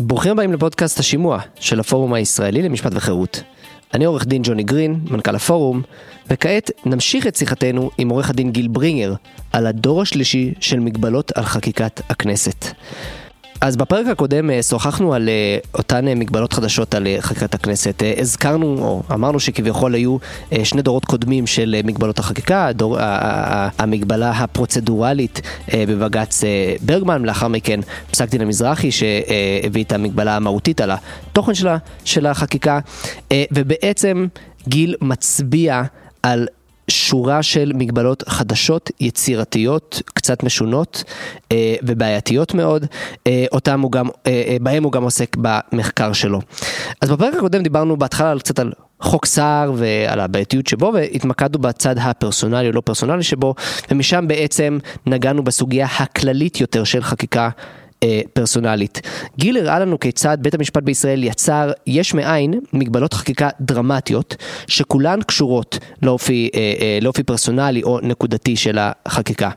ברוכים הבאים לפודקאסט השימוע של הפורום הישראלי למשפט וחירות. אני עורך דין ג'וני גרין, מנכ"ל הפורום, וכעת נמשיך את שיחתנו עם עורך הדין גיל ברינגר על הדור השלישי של מגבלות על חקיקת הכנסת. אז בפרק הקודם אה, שוחחנו על אה, אותן אה, מגבלות חדשות על חקיקת הכנסת. הזכרנו, או אמרנו שכביכול היו שני דורות קודמים של מגבלות החקיקה, הדור, המגבלה הפרוצדורלית בבג"ץ ברגמן, לאחר מכן פסק דין המזרחי שהביא את המגבלה המהותית על התוכן שלה, של החקיקה, ובעצם גיל מצביע על שורה של מגבלות חדשות, יצירתיות, קצת משונות אה, ובעייתיות מאוד, אה, אותם הוא גם, אה, אה, בהם הוא גם עוסק במחקר שלו. אז בפרק הקודם דיברנו בהתחלה על קצת על חוק סער ועל הבעייתיות שבו והתמקדנו בצד הפרסונלי או לא פרסונלי שבו ומשם בעצם נגענו בסוגיה הכללית יותר של חקיקה אה, פרסונלית. גיל הראה לנו כיצד בית המשפט בישראל יצר יש מאין מגבלות חקיקה דרמטיות שכולן קשורות לאופי, אה, אה, לאופי פרסונלי או נקודתי של החקיקה.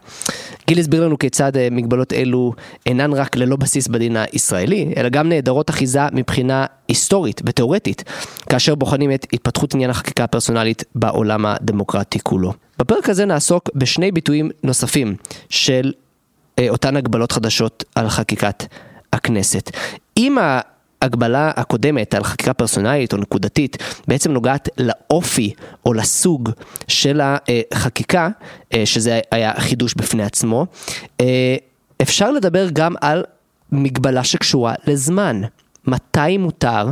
גיל הסביר לנו כיצד אה, מגבלות אלו אינן רק ללא בסיס בדין הישראלי, אלא גם נעדרות אחיזה מבחינה היסטורית ותאורטית, כאשר בוחנים את התפתחות עניין החקיקה הפרסונלית בעולם הדמוקרטי כולו. בפרק הזה נעסוק בשני ביטויים נוספים של אותן הגבלות חדשות על חקיקת הכנסת. אם ההגבלה הקודמת על חקיקה פרסונלית או נקודתית בעצם נוגעת לאופי או לסוג של החקיקה, אה, שזה היה חידוש בפני עצמו, אה, אפשר לדבר גם על מגבלה שקשורה לזמן. מתי מותר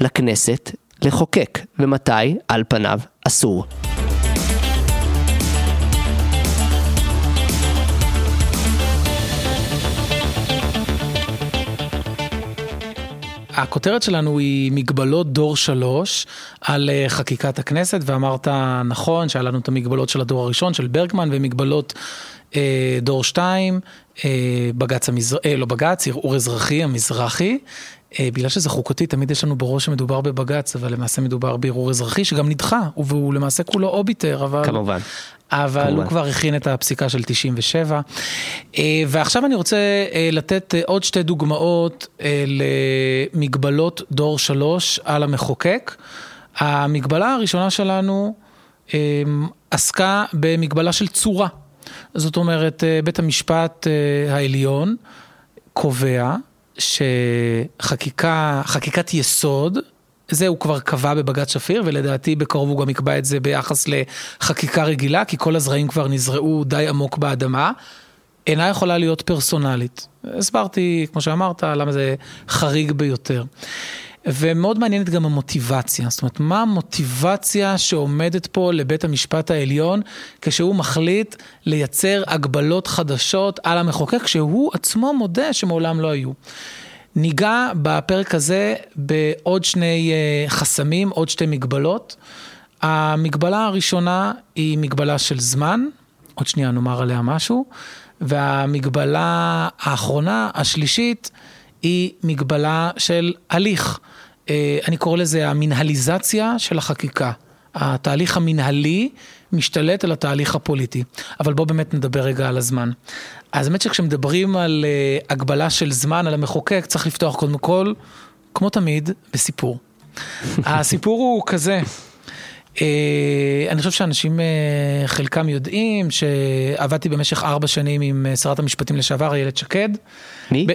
לכנסת לחוקק ומתי על פניו אסור. הכותרת שלנו היא מגבלות דור שלוש על אה, חקיקת הכנסת, ואמרת נכון שהיה לנו את המגבלות של הדור הראשון, של ברגמן, ומגבלות אה, דור שתיים, אה, בג"ץ המזרחי, אה, לא בג"ץ, ערעור אזרחי המזרחי. אה, בגלל שזה חוקתי, תמיד יש לנו בראש שמדובר בבג"ץ, אבל למעשה מדובר בערעור אזרחי שגם נדחה, והוא למעשה כולו אוביטר, אבל... כמובן. אבל כמובן. הוא כבר הכין את הפסיקה של 97. אה, ועכשיו אני רוצה אה, לתת עוד שתי דוגמאות למגבלות דור שלוש על המחוקק. המגבלה הראשונה שלנו עסקה במגבלה של צורה. זאת אומרת, בית המשפט העליון קובע שחקיקה, חקיקת יסוד, זה הוא כבר קבע בבג"ץ שפיר, ולדעתי בקרוב הוא גם יקבע את זה ביחס לחקיקה רגילה, כי כל הזרעים כבר נזרעו די עמוק באדמה, אינה יכולה להיות פרסונלית. הסברתי, כמו שאמרת, למה זה חריג ביותר. ומאוד מעניינת גם המוטיבציה, זאת אומרת, מה המוטיבציה שעומדת פה לבית המשפט העליון כשהוא מחליט לייצר הגבלות חדשות על המחוקק, שהוא עצמו מודה שמעולם לא היו. ניגע בפרק הזה בעוד שני אה, חסמים, עוד שתי מגבלות. המגבלה הראשונה היא מגבלה של זמן, עוד שנייה נאמר עליה משהו, והמגבלה האחרונה, השלישית, היא מגבלה של הליך. אה, אני קורא לזה המנהליזציה של החקיקה. התהליך המנהלי משתלט על התהליך הפוליטי. אבל בואו באמת נדבר רגע על הזמן. אז האמת שכשמדברים על uh, הגבלה של זמן על המחוקק, צריך לפתוח קודם כל, כמו תמיד, בסיפור. הסיפור הוא כזה, uh, אני חושב שאנשים, uh, חלקם יודעים שעבדתי במשך ארבע שנים עם שרת המשפטים לשעבר, איילת שקד. מי? ב...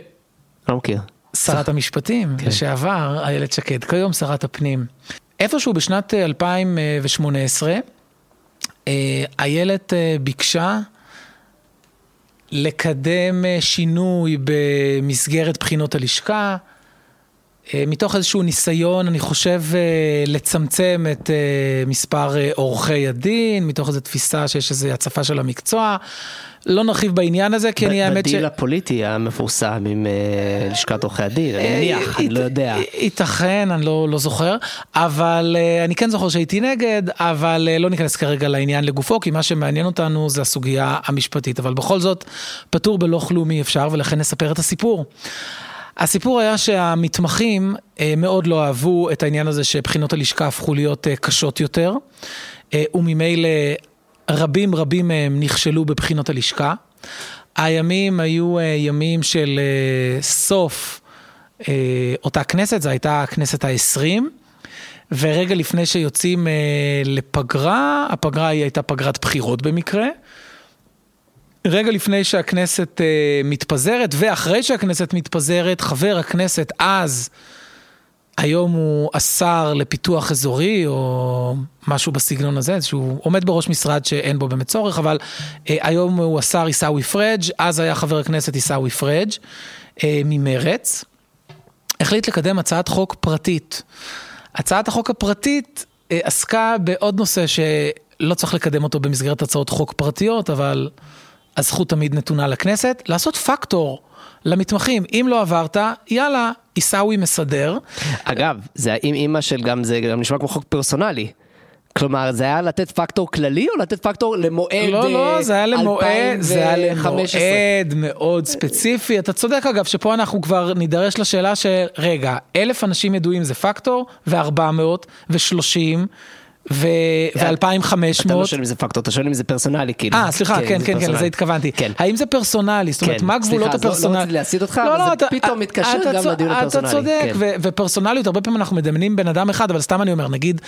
לא מכיר. שרת המשפטים כן. לשעבר, איילת שקד, כיום שרת הפנים. איפשהו בשנת 2018, איילת ביקשה לקדם אה, שינוי במסגרת בחינות הלשכה, אה, מתוך איזשהו ניסיון, אני חושב, אה, לצמצם את מספר עורכי הדין, מתוך איזו תפיסה שיש איזו הצפה של המקצוע. לא נרחיב בעניין הזה, כי אני האמת ש... בדיל הפוליטי המפורסם עם uh, לשכת עורכי הדין, אני מניח, אני לא יודע. ייתכן, אני לא, לא זוכר, אבל אני כן זוכר שהייתי נגד, אבל לא ניכנס כרגע לעניין לגופו, כי מה שמעניין אותנו זה הסוגיה המשפטית, אבל בכל זאת, פטור בלא כלומי אפשר, ולכן נספר את הסיפור. הסיפור היה שהמתמחים מאוד לא אהבו את העניין הזה שבחינות הלשכה הפכו להיות קשות יותר, וממילא רבים רבים מהם נכשלו בבחינות הלשכה. הימים היו אה, ימים של אה, סוף אה, אותה כנסת, זו הייתה הכנסת העשרים, ורגע לפני שיוצאים אה, לפגרה, הפגרה היא הייתה פגרת בחירות במקרה. רגע לפני שהכנסת אה, מתפזרת, ואחרי שהכנסת מתפזרת, חבר הכנסת אז, היום הוא השר לפיתוח אזורי, או משהו בסגנון הזה, שהוא עומד בראש משרד שאין בו באמת צורך, אבל אה, היום הוא השר עיסאווי פריג', אז היה חבר הכנסת עיסאווי פריג' אה, ממרץ, החליט לקדם הצעת חוק פרטית. הצעת החוק הפרטית אה, עסקה בעוד נושא שלא צריך לקדם אותו במסגרת הצעות חוק פרטיות, אבל הזכות תמיד נתונה לכנסת, לעשות פקטור למתמחים. אם לא עברת, יאללה, עיסאווי מסדר. אגב, זה עם אימא של גם, זה גם נשמע כמו חוק פרסונלי. כלומר, זה היה לתת פקטור כללי או לתת פקטור למועד לא, לא, אה, זה היה למועד, זה היה 2015? למועד מאוד ספציפי. אתה צודק אגב, שפה אנחנו כבר נידרש לשאלה של, רגע, אלף אנשים ידועים זה פקטור, וארבע מאות, ושלושים, ואלפיים חמש אתה לא. שואל אם זה פקטור, אתה שואל אם זה פרסונלי, כאילו. אה, סליחה, כן, כן, כן, פרסונלי. לזה התכוונתי. כן. האם זה פרסונלי? זאת אומרת, כן. מה גבולות סליחה, לא- לא הפרסונלי? רציתי להסיט אותך, אבל זה פתאום מתקשר אתה גם לדיון הפרסונלי, אתה צודק, כן. ופרסונליות, הרבה פעמים אנחנו מדמיינים בן אדם אחד, אבל סתם אני אומר, נגיד,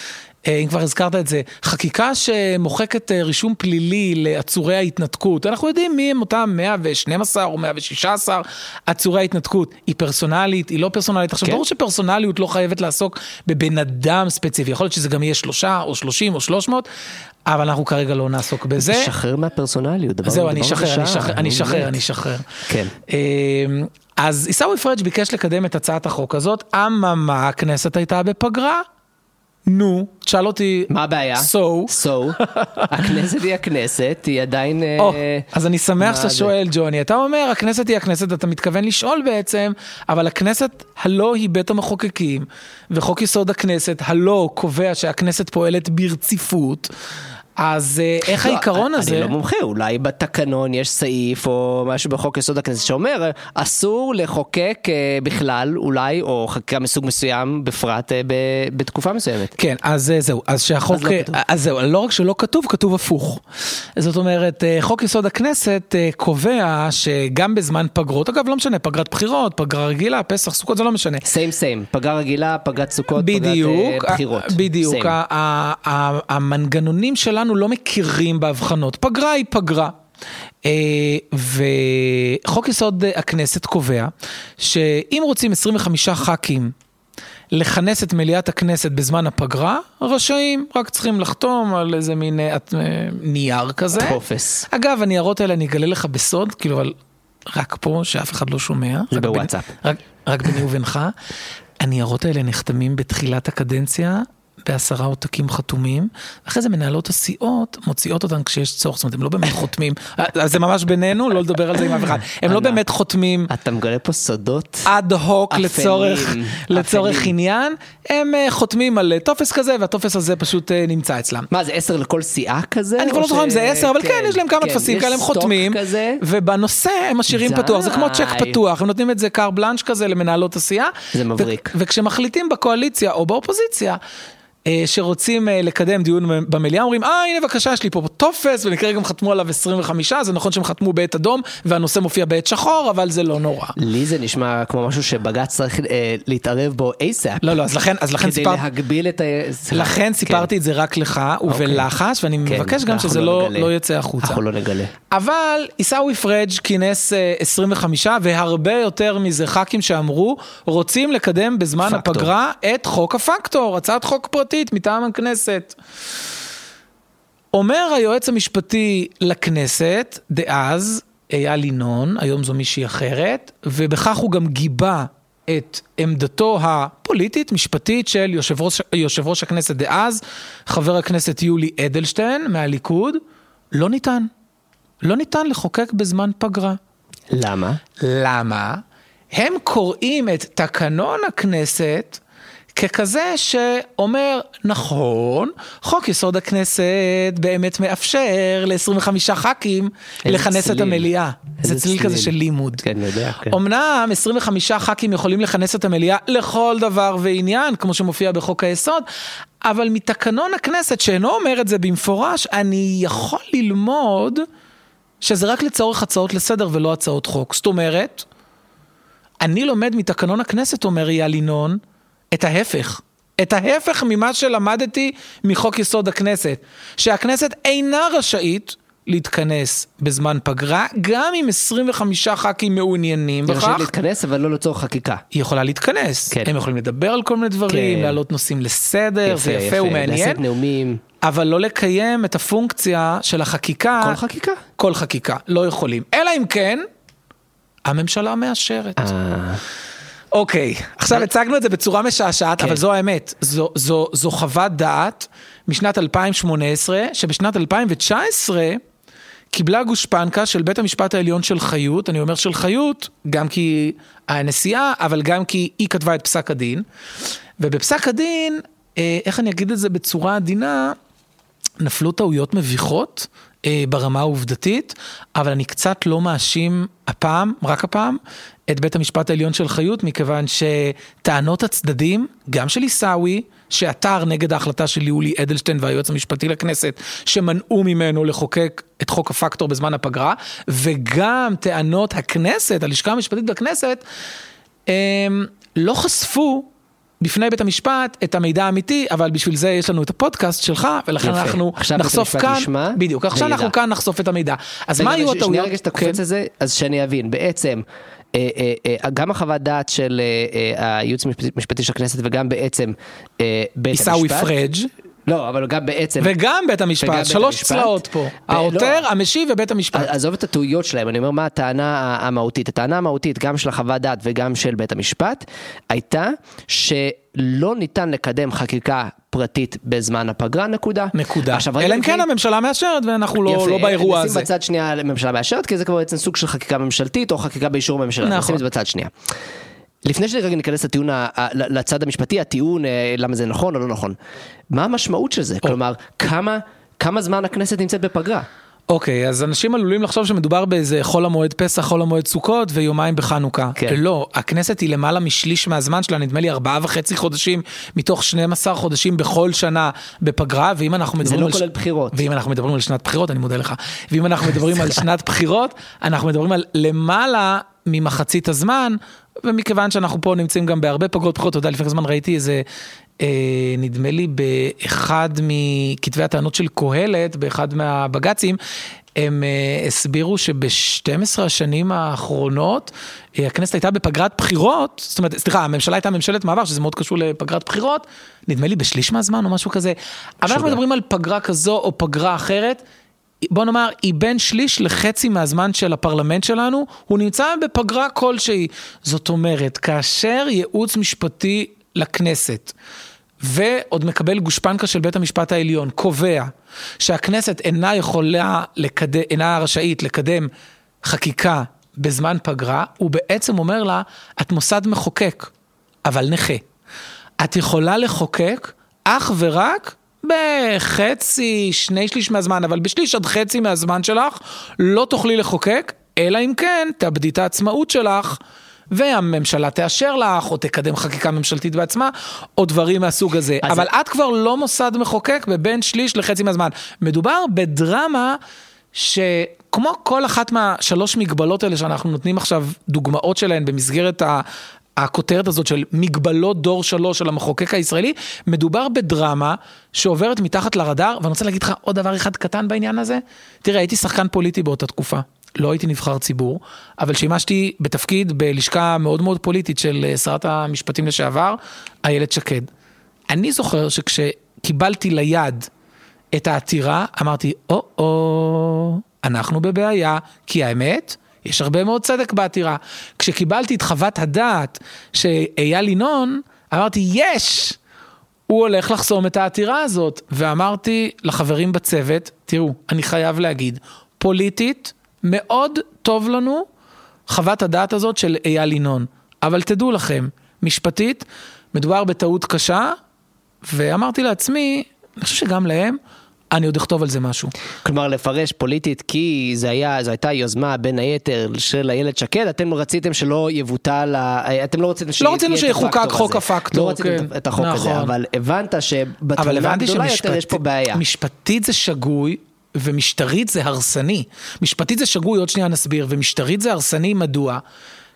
אה, אם כבר הזכרת את זה, חקיקה שמוחקת אה, רישום פלילי לעצורי ההתנתקות, אנחנו יודעים מי הם אותם 112 או 116 עצורי ההתנתקות, היא פרסונלית, היא לא פרסונלית. עכשיו, כן. ברור שפרסונליות לא חייבת לעסוק בבן אדם ספציפי, יכול להיות שזה גם יהיה שלושה או שלושים או שלוש מאות, אבל אנחנו כרגע לא נעסוק בזה. שחרר מהפרסונליות. דבר- זהו, אני אשחרר, אני אשחרר. אני אשחרר. כן. אמ, אז עיסאווי פריג' ביקש לקדם את הצעת החוק הזאת, אממה, הכנסת הייתה בפגרה. נו, תשאל אותי, מה הבעיה? So? So, הכנסת היא הכנסת, היא עדיין... אה, או, אז אני שמח שאתה? שואל, ג'וני. אתה אומר, הכנסת היא הכנסת, אתה מתכוון לשאול בעצם, אבל הכנסת הלא היא בית המחוקקים, וחוק יסוד הכנסת הלא קובע שהכנסת פועלת ברציפות. אז אה, איך לא, העיקרון אני- הזה... אני לא מומחה, אולי בתקנון יש סעיף או משהו בחוק יסוד הכנסת שאומר אסור לחוקק אה, בכלל אולי או חקיקה מסוג מסוים בפרט אה, בתקופה מסוימת. כן, אז אה, זהו, אז שהחוק, אז לא. אז זהו, לא רק שלא כתוב, כתוב הפוך. זאת אומרת, אה, חוק יסוד הכנסת אה, קובע שגם בזמן פגרות, אגב, לא משנה, פגרת בחירות, פגרה רגילה, פסח, סוכות, זה לא משנה. סיים סיים, פגרה רגילה, פגרת סוכות, פגרת בדיוק, אה, בחירות. בדיוק, ה- המנגנונים שלנו לא מכירים בהבחנות, פגרה היא פגרה. אה, וחוק יסוד הכנסת קובע שאם רוצים 25 ח"כים לכנס את מליאת הכנסת בזמן הפגרה, רשאים, רק צריכים לחתום על איזה מין אה, את- אה, נייר כזה. טופס. אגב, הניירות האלה אני אגלה לך בסוד, כאילו, אבל רק פה, שאף אחד לא שומע. זה רק בין- בוואטסאפ. רק, רק ביני ובינך. הניירות האלה נחתמים בתחילת הקדנציה. בעשרה עותקים חתומים, אחרי זה מנהלות הסיעות מוציאות אותם כשיש צורך, זאת אומרת, הם לא באמת חותמים, אז זה ממש בינינו, לא לדבר על זה עם אף אחד, הם לא. באמת חותמים אתה מגלה פה סודות? אד הוק לצורך, לצורך. עניין, הם אה, חותמים על אה, טופס כזה, והטופס הזה פשוט אה, נמצא אצלם. מה זה עשר לכל סיעה כזה? אני כבר לא זוכר אם זה עשר, אבל כן, יש להם כמה כן, טפסים כאלה, הם חותמים? ובנושא הם משאירים. פתוח, זה כמו צ'ק פתוח, הם נותנים את זה קר בלאנש כזה למנהלות הסיעה. זה מבריק. וכשמחליטים בקואליציה או באופוזיציה, שרוצים אה, לקדם דיון במליאה, אומרים, אה, הנה בבקשה, יש לי פה טופס, במקרה גם חתמו עליו 25, זה נכון שהם חתמו בעת אדום, והנושא מופיע בעת שחור, אבל זה לא נורא. לי זה נשמע כמו משהו שבג"ץ צריך אה, להתערב בו אייסאפ. לא, לא, אז לכן, אז לכן כדי סיפרת... להגביל את ה... לכן כן. סיפרתי את זה רק לך ובלחש, ואני כן, מבקש גם שזה לא לא. לא יצא החוצה. אנחנו לא נגלה. אבל עיסאווי פריג' כינס אה, 25 והרבה יותר מזה ח"כים שאמרו רוצים לקדם בזמן פקטור. הפגרה את חוק הפקטור, הצעת חוק פרטית מטעם הכנסת. אומר היועץ המשפטי לכנסת דאז, אייל ינון, היום זו מישהי אחרת, ובכך הוא גם גיבה את עמדתו הפוליטית, משפטית, של יושב ראש, יושב ראש הכנסת דאז, חבר הכנסת יולי אדלשטיין מהליכוד, לא ניתן. לא ניתן לחוקק בזמן פגרה. למה? למה? הם קוראים את תקנון הכנסת ככזה שאומר, נכון, חוק יסוד הכנסת באמת מאפשר ל-25 ח"כים לכנס את צליל. המליאה. איזה זה צליל כזה. של לימוד. כן, אני יודע. כן. אמנם 25 ח"כים יכולים לכנס את המליאה לכל דבר ועניין, כמו שמופיע בחוק היסוד, אבל מתקנון הכנסת, שאינו אומר את זה במפורש, אני יכול ללמוד שזה רק לצורך הצעות לסדר ולא הצעות חוק. זאת אומרת, אני לומד מתקנון הכנסת, אומר אייל ינון, את ההפך. את ההפך ממה שלמדתי מחוק יסוד הכנסת. שהכנסת אינה רשאית להתכנס בזמן פגרה, גם אם 25 ח"כים מעוניינים היא בכך. רשאית להתכנס, אבל לא לצורך חקיקה. היא יכולה להתכנס. כן. הם יכולים לדבר על כל מיני דברים, כן. להעלות נושאים לסדר, זה יפה ומעניין, לשאת נאומים. אבל לא לקיים את הפונקציה של החקיקה. כל חקיקה. כל חקיקה, לא יכולים. אלא אם כן, הממשלה מאשרת. אה, אוקיי, עכשיו הצגנו את זה בצורה משעשעת, כן. אבל זו האמת. זו, זו, זו חוות דעת משנת 2018, שבשנת 2019 קיבלה גושפנקה של בית המשפט העליון של חיות, אני אומר של חיות, גם כי הנשיאה, אבל גם כי היא כתבה את פסק הדין. ובפסק הדין, אה, איך אני אגיד את זה בצורה עדינה, נפלו טעויות מביכות אה, ברמה העובדתית, אבל אני קצת לא מאשים הפעם, רק הפעם, את בית המשפט העליון של חיות, מכיוון שטענות הצדדים, גם של עיסאווי, שעתר נגד ההחלטה של יולי אדלשטיין והיועץ המשפטי לכנסת, שמנעו ממנו לחוקק את חוק הפקטור בזמן הפגרה, וגם טענות הכנסת, הלשכה המשפטית בכנסת, הם לא חשפו בפני בית המשפט את המידע האמיתי, אבל בשביל זה יש לנו את הפודקאסט שלך, ולכן יפה. אנחנו נחשוף כאן, ישמע בדיוק, עכשיו וידע. אנחנו כאן נחשוף את המידע. אז מה רגע, היו ש- שנייה הטעויות? רגע שאתה כן. קופץ לזה, אז שאני אבין, בעצם, אה, אה, אה, גם החוות דעת של הייעוץ המשפטי- של הכנסת וגם בעצם בית המשפט. עיסאווי פריג' לא, אבל גם בעצם, וגם בית וגם המשפט, בית שלוש המשפט. צלעות פה. העותר, לא. המשיב ובית המשפט. עזוב את הטעויות שלהם, אני אומר מה הטענה המהותית. הטענה המהותית, גם של החוות דעת וגם של בית המשפט, הייתה שלא ניתן לקדם חקיקה פרטית בזמן הפגרה, נקודה. נקודה. עכשיו, אלא אם כן הממשלה מאשרת ואנחנו לא יפה, לא באירוע נשים הזה. בצד שנייה לממשלה מאשרת, כי זה כבר בעצם סוג של חקיקה ממשלתית או חקיקה באישור הממשלה. נכון. נשים את זה בצד שנייה. לפני שרגע ניכנס לטיעון, לצד המשפטי, הטיעון, אה, למה זה נכון או לא נכון. מה המשמעות של זה? כלומר, כמה, כמה זמן הכנסת נמצאת בפגרה? אוקיי, אז אנשים עלולים לחשוב שמדובר באיזה חול המועד פסח, חול המועד סוכות ויומיים בחנוכה. כן. לא, הכנסת היא למעלה משליש מהזמן שלה, נדמה לי ארבעה וחצי חודשים מתוך 12 חודשים בכל שנה בפגרה, ואם אנחנו מדברים לא על... כולל בחירות. ואם אנחנו מדברים על שנת בחירות, אני מודה לך. ואם אנחנו מדברים על שנת בחירות, אנחנו מדברים על למעלה ממחצית הזמן, ומכיוון שאנחנו פה נמצאים גם בהרבה פגרות בחירות, אתה יודע, לפני זמן ראיתי איזה, אה, נדמה לי באחד מכתבי הטענות של קהלת, באחד מהבג"צים, הם אה, הסבירו שב-12 השנים האחרונות, אה, הכנסת הייתה בפגרת בחירות, זאת אומרת, סליחה, הממשלה הייתה ממשלת מעבר, שזה מאוד קשור לפגרת בחירות, נדמה לי בשליש מהזמן או משהו כזה. אבל אנחנו. מדברים על פגרה כזו או פגרה אחרת. בוא נאמר, היא בין שליש לחצי מהזמן של הפרלמנט שלנו, הוא נמצא בפגרה כלשהי. זאת אומרת, כאשר ייעוץ משפטי לכנסת, ועוד מקבל גושפנקה של בית המשפט העליון, קובע שהכנסת אינה יכולה, לקדם, אינה רשאית לקדם חקיקה בזמן פגרה, הוא בעצם אומר לה, את מוסד מחוקק, אבל נכה. את יכולה לחוקק אך ורק בחצי, שני שליש מהזמן, אבל בשליש עד חצי מהזמן שלך לא תוכלי לחוקק, אלא אם כן תאבדי את העצמאות שלך. והממשלה תאשר לך, או תקדם חקיקה ממשלתית בעצמה, או דברים מהסוג הזה. אבל את כבר לא מוסד מחוקק בבין שליש לחצי מהזמן. מדובר בדרמה שכמו כל אחת מהשלוש מגבלות האלה שאנחנו נותנים עכשיו דוגמאות שלהן במסגרת. הכותרת הזאת של מגבלות דור שלוש של המחוקק הישראלי, מדובר בדרמה שעוברת מתחת לרדאר, ואני רוצה להגיד לך עוד דבר אחד קטן בעניין הזה. תראה, הייתי שחקן פוליטי באותה תקופה. לא הייתי נבחר ציבור, אבל שימשתי בתפקיד בלשכה מאוד מאוד פוליטית של אה, שרת המשפטים לשעבר, איילת שקד. אני זוכר שכשקיבלתי ליד את העתירה, אמרתי, או-או, אנחנו בבעיה, כי האמת, יש הרבה מאוד צדק בעתירה. כשקיבלתי את חוות הדעת שאייל ינון, אמרתי, יש! הוא הולך לחסום את העתירה הזאת. ואמרתי לחברים בצוות, תראו, אני חייב להגיד, פוליטית, מאוד טוב לנו חוות הדעת הזאת של אייל ינון. אבל תדעו לכם, משפטית, מדובר בטעות קשה, ואמרתי לעצמי, אני חושב שגם להם, אני עוד אכתוב על זה משהו. כלומר, לפרש פוליטית, כי זה היה, זו הייתה יוזמה בין היתר של איילת שקד, אתם רציתם שלא יבוטל, ה- אתם לא רציתם שיהיה רצינו את שיחוקק חוק הזה. הפקטור, לא רציתם כן. את החוק הזה, נכון. אבל הבנת שבתמונה הגדולה יותר יש פה בעיה. משפטית זה שגוי. ומשטרית זה הרסני. משפטית זה שגוי, עוד שנייה נסביר, ומשטרית זה הרסני מדוע?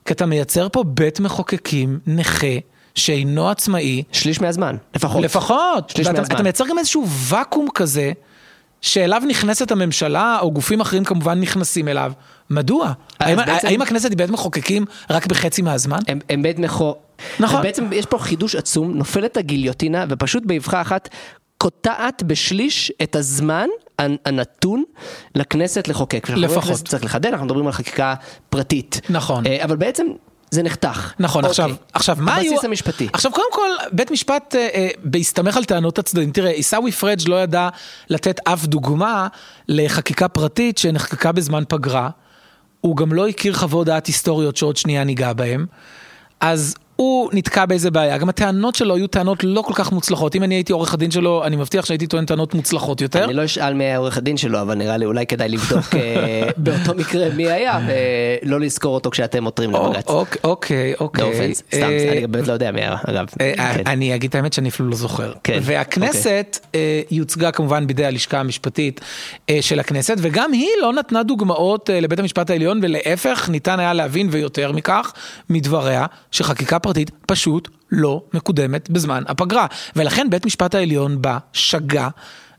כי אתה מייצר פה בית מחוקקים נכה. שאינו עצמאי. שליש מהזמן, לפחות. לפחות. שליש ואתה, מהזמן. אתה מייצר גם איזשהו ואקום כזה, שאליו נכנסת הממשלה, או גופים אחרים כמובן נכנסים אליו. מדוע? האם, בעצם- האם הכנסת היא בית מחוקקים רק בחצי מהזמן? הם, הם בית מחו... נכון. בעצם יש פה חידוש עצום, נופלת הגיליוטינה ופשוט באבחה אחת קוטעת בשליש את הזמן הנ- הנתון לכנסת לחוקק. לפחות. לכנסת, צריך לחדד, אנחנו מדברים על חקיקה פרטית. נכון. אה, אבל בעצם זה נחתך. נכון, עכשיו, אוקיי. עכשיו מה היו... הבסיס המשפטי. עכשיו קודם כל, בית משפט, אה, אה, בהסתמך על טענות הצדדים, תראה, עיסאווי פריג' לא ידע לתת אף דוגמה לחקיקה פרטית שנחקקה בזמן פגרה. הוא גם לא הכיר חוות דעת היסטוריות שעוד שנייה ניגע בהן. אז הוא נתקע באיזה בעיה, גם הטענות שלו היו טענות לא כל כך מוצלחות. אם אני הייתי עורך הדין שלו, אני מבטיח שהייתי טוען טענות מוצלחות יותר. אני לא אשאל מי היה עורך הדין שלו, אבל נראה לי אולי כדאי לבדוק אה, באותו מקרה מי היה, ולא לזכור אותו כשאתם עותרים לבג"ץ. אוקיי, אוקיי, אוקיי. offense, סתם, אה, אני באמת לא יודע מי היה, אגב. אה, כן. אני אגיד את האמת שאני אפילו לא זוכר. כן, והכנסת יוצגה כמובן בידי הלשכה המשפטית של הכנסת, וגם היא לא נתנה דוגמאות לבית המשפט העליון, ולהפך, ניתן היה להבין, ויותר מכך, מדבריה, שחקיקה פרטית פשוט לא מקודמת בזמן הפגרה. ולכן בית משפט העליון בא, שגה,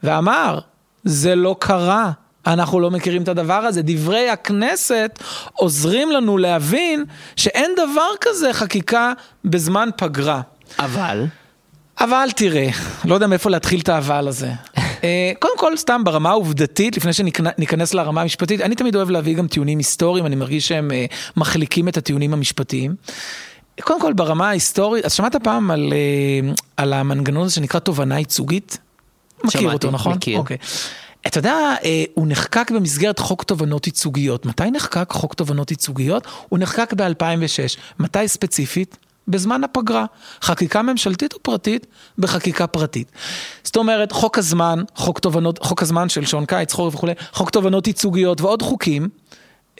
ואמר, זה לא קרה. אנחנו לא מכירים את הדבר הזה. דברי הכנסת עוזרים לנו להבין שאין דבר כזה חקיקה בזמן פגרה. אבל, אבל תראה, לא יודע מאיפה להתחיל את האבל הזה. אה, קודם כל, סתם ברמה העובדתית, לפני שניכנס לרמה המשפטית, אני תמיד אוהב להביא גם טיעונים היסטוריים, אני מרגיש שהם אה, מחליקים את הטיעונים המשפטיים. קודם כל, ברמה ההיסטורית, אז שמעת פעם על, אה, על המנגנון הזה שנקרא תובענה ייצוגית? מכיר שמעתי, אותו, נכון? מכיר. אוקיי. אתה יודע, אה, הוא נחקק במסגרת חוק תובענות ייצוגיות. מתי נחקק חוק תובענות ייצוגיות? הוא נחקק ב-2006. מתי ספציפית? בזמן הפגרה. חקיקה ממשלתית או פרטית? בחקיקה פרטית. זאת אומרת, חוק הזמן, חוק תובענות, חוק הזמן של שעון קיץ, חורף וכולי, חוק תובענות ייצוגיות ועוד חוקים.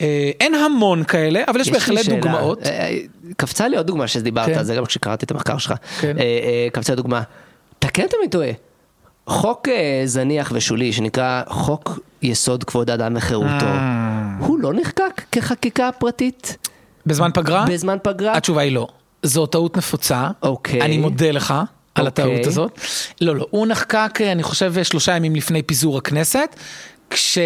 אה, אין המון כאלה, אבל יש, לי בהחלט. דוגמאות. אה, אה, קפצה לי עוד דוגמה שדיברת כן. על זה, גם כשקראתי את המחקר שלך. כן. קפצה דוגמה. תקן אותי אם טועה. חוק זניח ושולי שנקרא חוק יסוד כבוד האדם וחירותו. הוא לא נחקק כחקיקה פרטית בזמן פגרה? בזמן פגרה? התשובה היא לא. זו טעות נפוצה. אוקיי. אני מודה לך על אוקיי. הטעות הזאת. לא, לא, הוא נחקק, אני חושב, שלושה ימים לפני פיזור הכנסת. כש...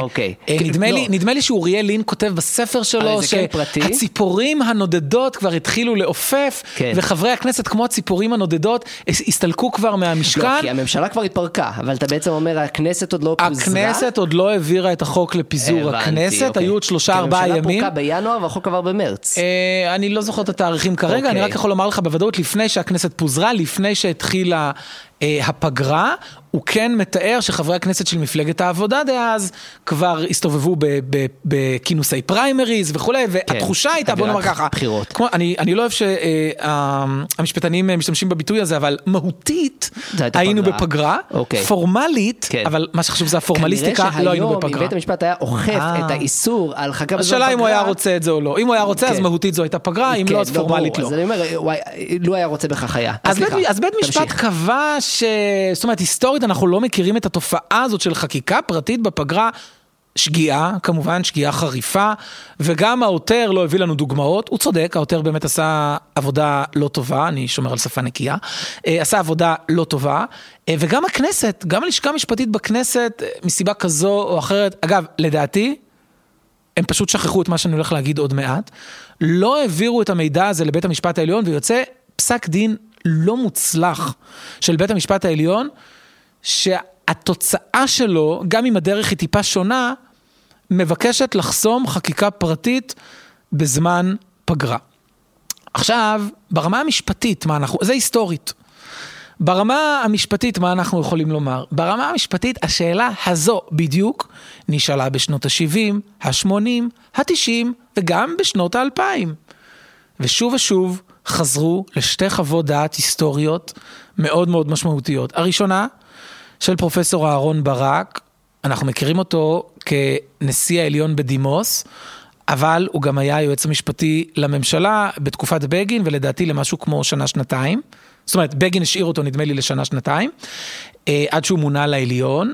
אוקיי. אה, כאילו, נדמה, לא. לי, נדמה לי שאוריאל לין כותב בספר שלו זה כן? שהציפורים הנודדות כבר התחילו לעופף, כן. וחברי הכנסת כמו הציפורים הנודדות הס- הסתלקו כבר מהמשכן. לא, כי הממשלה כבר התפרקה, אבל אתה בעצם אומר הכנסת עוד לא פוזרה. הכנסת עוד לא העבירה את החוק לפיזור הבנתי, הכנסת, אוקיי. היו עוד שלושה ארבעה ימים. הממשלה פורקה בינואר והחוק עבר במרץ. אה, אני לא זוכר את התאריכים כרגע, אני אוקיי. רק יכול לומר לך בוודאות, לפני שהכנסת פוזרה, לפני שהתחילה אה, הפגרה, הוא כן מתאר שחברי הכנסת של מפלגת העבודה דאז כבר הסתובבו בכינוסי פריימריז וכולי, והתחושה הייתה, בוא נאמר ככה, בחירות. כמו, אני, אני לא אוהב שהמשפטנים משתמשים בביטוי הזה, אבל מהותית היינו פגרה. בפגרה, אוקיי. פורמלית, כן. אבל מה שחשוב זה הפורמליסטיקה, כנראה לא היינו שהיום, בפגרה. אם בית המשפט היה אוכף אה. את האיסור על חקיקה בזמן השאלה אם הוא היה פגרה, רוצה את זה או לא. אם הוא היה רוצה, אז כן. מהותית זו הייתה פגרה, אם כן, לא, אז פורמלית ברור. לא. אז אני אומר, לו היה רוצה בכך היה. אז בית, משפט. קבע ש... זאת אומרת, היסטורית אנחנו לא מכירים את התופעה הזאת של חקיקה פרטית בפגרה. שגיאה, כמובן, שגיאה חריפה, וגם העותר לא הביא לנו דוגמאות, הוא צודק, העותר באמת עשה עבודה לא טובה, אני שומר על שפה נקייה, אה, עשה עבודה לא טובה, אה, וגם הכנסת, גם הלשכה המשפטית בכנסת, אה, מסיבה כזו או אחרת, אגב, לדעתי, הם פשוט שכחו את מה שאני הולך להגיד עוד מעט, לא העבירו את המידע הזה לבית המשפט העליון, ויוצא פסק דין לא מוצלח של בית המשפט העליון, שהתוצאה שלו, גם אם הדרך היא טיפה שונה, מבקשת לחסום חקיקה פרטית בזמן פגרה. עכשיו, ברמה המשפטית, מה אנחנו, זה היסטורית. ברמה המשפטית, מה אנחנו יכולים לומר? ברמה המשפטית, השאלה הזו בדיוק נשאלה בשנות ה-70, ה-80, ה-90 וגם בשנות ה-2000. ושוב ושוב חזרו לשתי חוות דעת היסטוריות מאוד מאוד משמעותיות. הראשונה, של פרופסור אהרון ברק, אנחנו מכירים אותו כנשיא העליון בדימוס, אבל הוא גם היה היועץ המשפטי לממשלה בתקופת בגין, ולדעתי למשהו כמו שנה-שנתיים. זאת אומרת, בגין השאיר אותו נדמה לי לשנה-שנתיים, אה, עד שהוא מונה לעליון.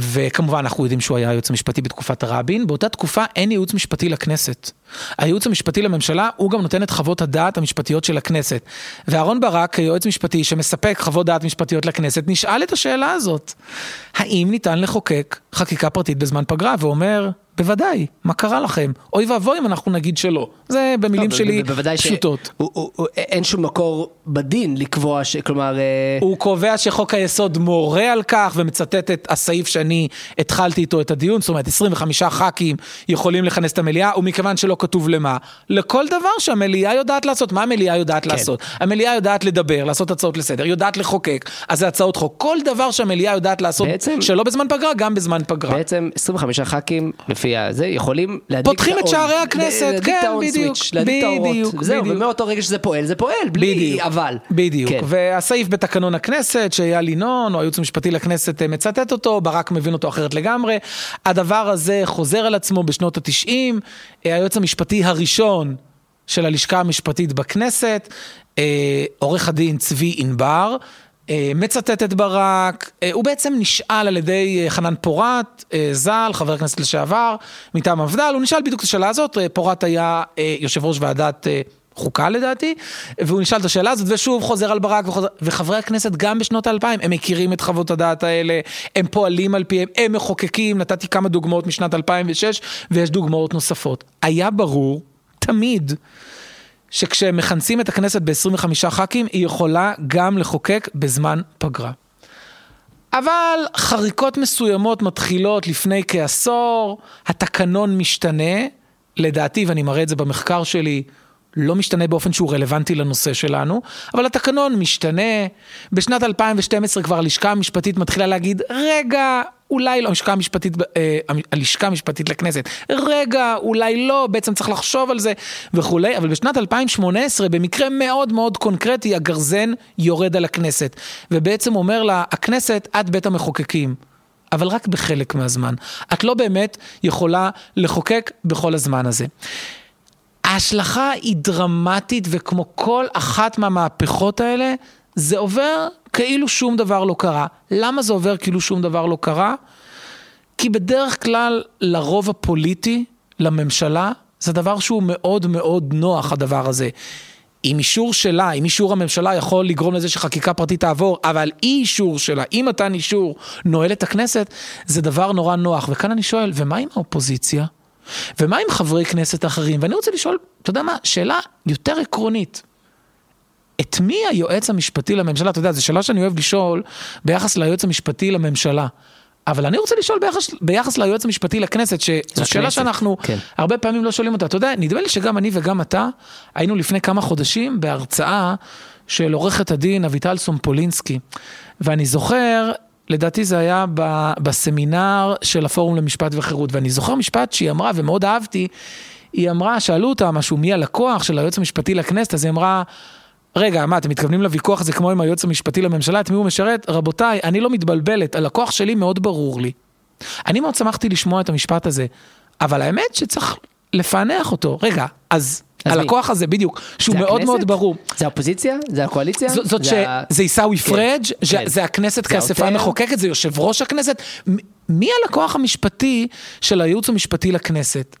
וכמובן אנחנו יודעים שהוא היה היועץ המשפטי בתקופת רבין, באותה תקופה אין ייעוץ משפטי לכנסת. הייעוץ המשפטי לממשלה הוא גם נותן את חוות הדעת המשפטיות של הכנסת. ואהרן ברק כיועץ משפטי שמספק חוות דעת משפטיות לכנסת נשאל את השאלה הזאת. האם ניתן לחוקק חקיקה פרטית בזמן פגרה? ואומר, בוודאי, מה קרה לכם? אוי ואבוי אם אנחנו נגיד שלא. זה במילים לא, שלי פשוטות. אין שום מקור בדין לקבוע ש... כלומר... אה, הוא קובע שחוק היסוד מורה על כך ומצטט את הסעיף שאני התחלתי איתו את הדיון, זאת אומרת 25 ח"כים יכולים לכנס את המליאה, ומכיוון שלא כתוב למה, לכל דבר שהמליאה יודעת לעשות, מה המליאה יודעת כן. לעשות? המליאה יודעת לדבר, לעשות הצעות לסדר, יודעת לחוקק, אז זה הצעות חוק. כל דבר שהמליאה יודעת לעשות בעצם- שלא בזמן פגרה, גם בזמן פגרה. בעצם 25 ח"כים לפי הזה יכולים להדליק פותחים את. שערי הכנסת, כן, את בדיוק, את. בדיוק, זהו. ומאותו רגע שזה פועל, זה פועל, בלי אבל. בדיוק, כן. והסעיף בתקנון הכנסת שאייל ינון או הייעוץ המשפטי לכנסת אה, מצטט אותו, ברק מבין אותו אחרת לגמרי. הדבר הזה חוזר על עצמו בשנות התשעים, אה, היועץ המשפטי הראשון של הלשכה המשפטית בכנסת, אה, עורך הדין צבי ענבר. אה, מצטט את ברק, אה, הוא בעצם נשאל על ידי אה, חנן פורת, ז"ל, חבר הכנסת לשעבר, מטעם המפד"ל, הוא נשאל בדיוק את השאלה הזאת, פורת היה יושב ראש ועדת חוקה לדעתי, והוא נשאל את השאלה הזאת, ושוב חוזר על ברק, וחוזר, וחברי הכנסת גם בשנות האלפיים, הם מכירים את חוות הדעת האלה, הם פועלים על פיהם, הם מחוקקים, נתתי כמה דוגמאות משנת 2006, ויש דוגמאות נוספות. היה ברור, תמיד, שכשהם מכנסים את הכנסת ב-25 ח"כים, היא יכולה גם לחוקק בזמן פגרה. אבל חריקות מסוימות מתחילות לפני כעשור, התקנון משתנה, לדעתי, ואני מראה את זה במחקר שלי, לא משתנה באופן שהוא רלוונטי לנושא שלנו, אבל התקנון משתנה. בשנת 2012 כבר הלשכה המשפטית מתחילה להגיד, רגע, אולי לא, הלשכה המשפטית, אה, הלשכה המשפטית לכנסת, רגע, אולי לא, בעצם צריך לחשוב על זה וכולי, אבל בשנת 2018, במקרה מאוד מאוד קונקרטי, הגרזן יורד על הכנסת, ובעצם אומר לה, הכנסת, את בית המחוקקים. אבל רק בחלק מהזמן. את לא באמת יכולה לחוקק בכל הזמן הזה. ההשלכה היא דרמטית, וכמו כל אחת מהמהפכות האלה, זה עובר כאילו שום דבר לא קרה. למה זה עובר כאילו שום דבר לא קרה? כי בדרך כלל לרוב הפוליטי, לממשלה, זה דבר שהוא מאוד מאוד נוח, הדבר הזה. עם אישור שלה, עם אישור הממשלה יכול לגרום לזה שחקיקה פרטית תעבור, אבל אי אישור שלה, אי מתן אישור נועל את הכנסת, זה דבר נורא נוח. וכאן אני שואל, ומה עם האופוזיציה? ומה עם חברי כנסת אחרים? ואני רוצה לשאול, אתה יודע מה, שאלה יותר עקרונית. את מי היועץ המשפטי לממשלה, אתה יודע, זו שאלה שאני אוהב לשאול ביחס ליועץ המשפטי לממשלה. אבל אני רוצה לשאול ביחס, ביחס ליועץ המשפטי לכנסת, שזו שאלה שאנחנו כן. הרבה פעמים לא שואלים אותה. אתה יודע, נדמה לי שגם אני וגם אתה היינו לפני כמה חודשים בהרצאה של עורכת הדין אביטל סומפולינסקי. ואני זוכר, לדעתי זה היה ב- בסמינר של הפורום למשפט וחירות, ואני זוכר משפט שהיא אמרה ומאוד אהבתי, היא אמרה, שאלו אותה משהו, מי הלקוח של היועץ המשפטי לכנסת, אז היא אמרה, רגע, מה, אתם מתכוונים לוויכוח הזה כמו עם היועץ המשפטי לממשלה, את מי הוא משרת? רבותיי, אני לא מתבלבלת, הלקוח שלי מאוד ברור לי. אני מאוד שמחתי לשמוע את המשפט הזה, אבל האמת שצריך לפענח אותו. רגע, אז? הלקוח הזה, בדיוק, שהוא זה מאוד הכנסת? מאוד ברור. זה האופוזיציה? זה הקואליציה? ז- זאת ש... ה- זה עיסאווי כן, פריג', ש- כן. זה הכנסת זה כאספה? המחוקקת, זה יושב ראש הכנסת. מ- מי הלקוח המשפטי של הייעוץ המשפטי לכנסת?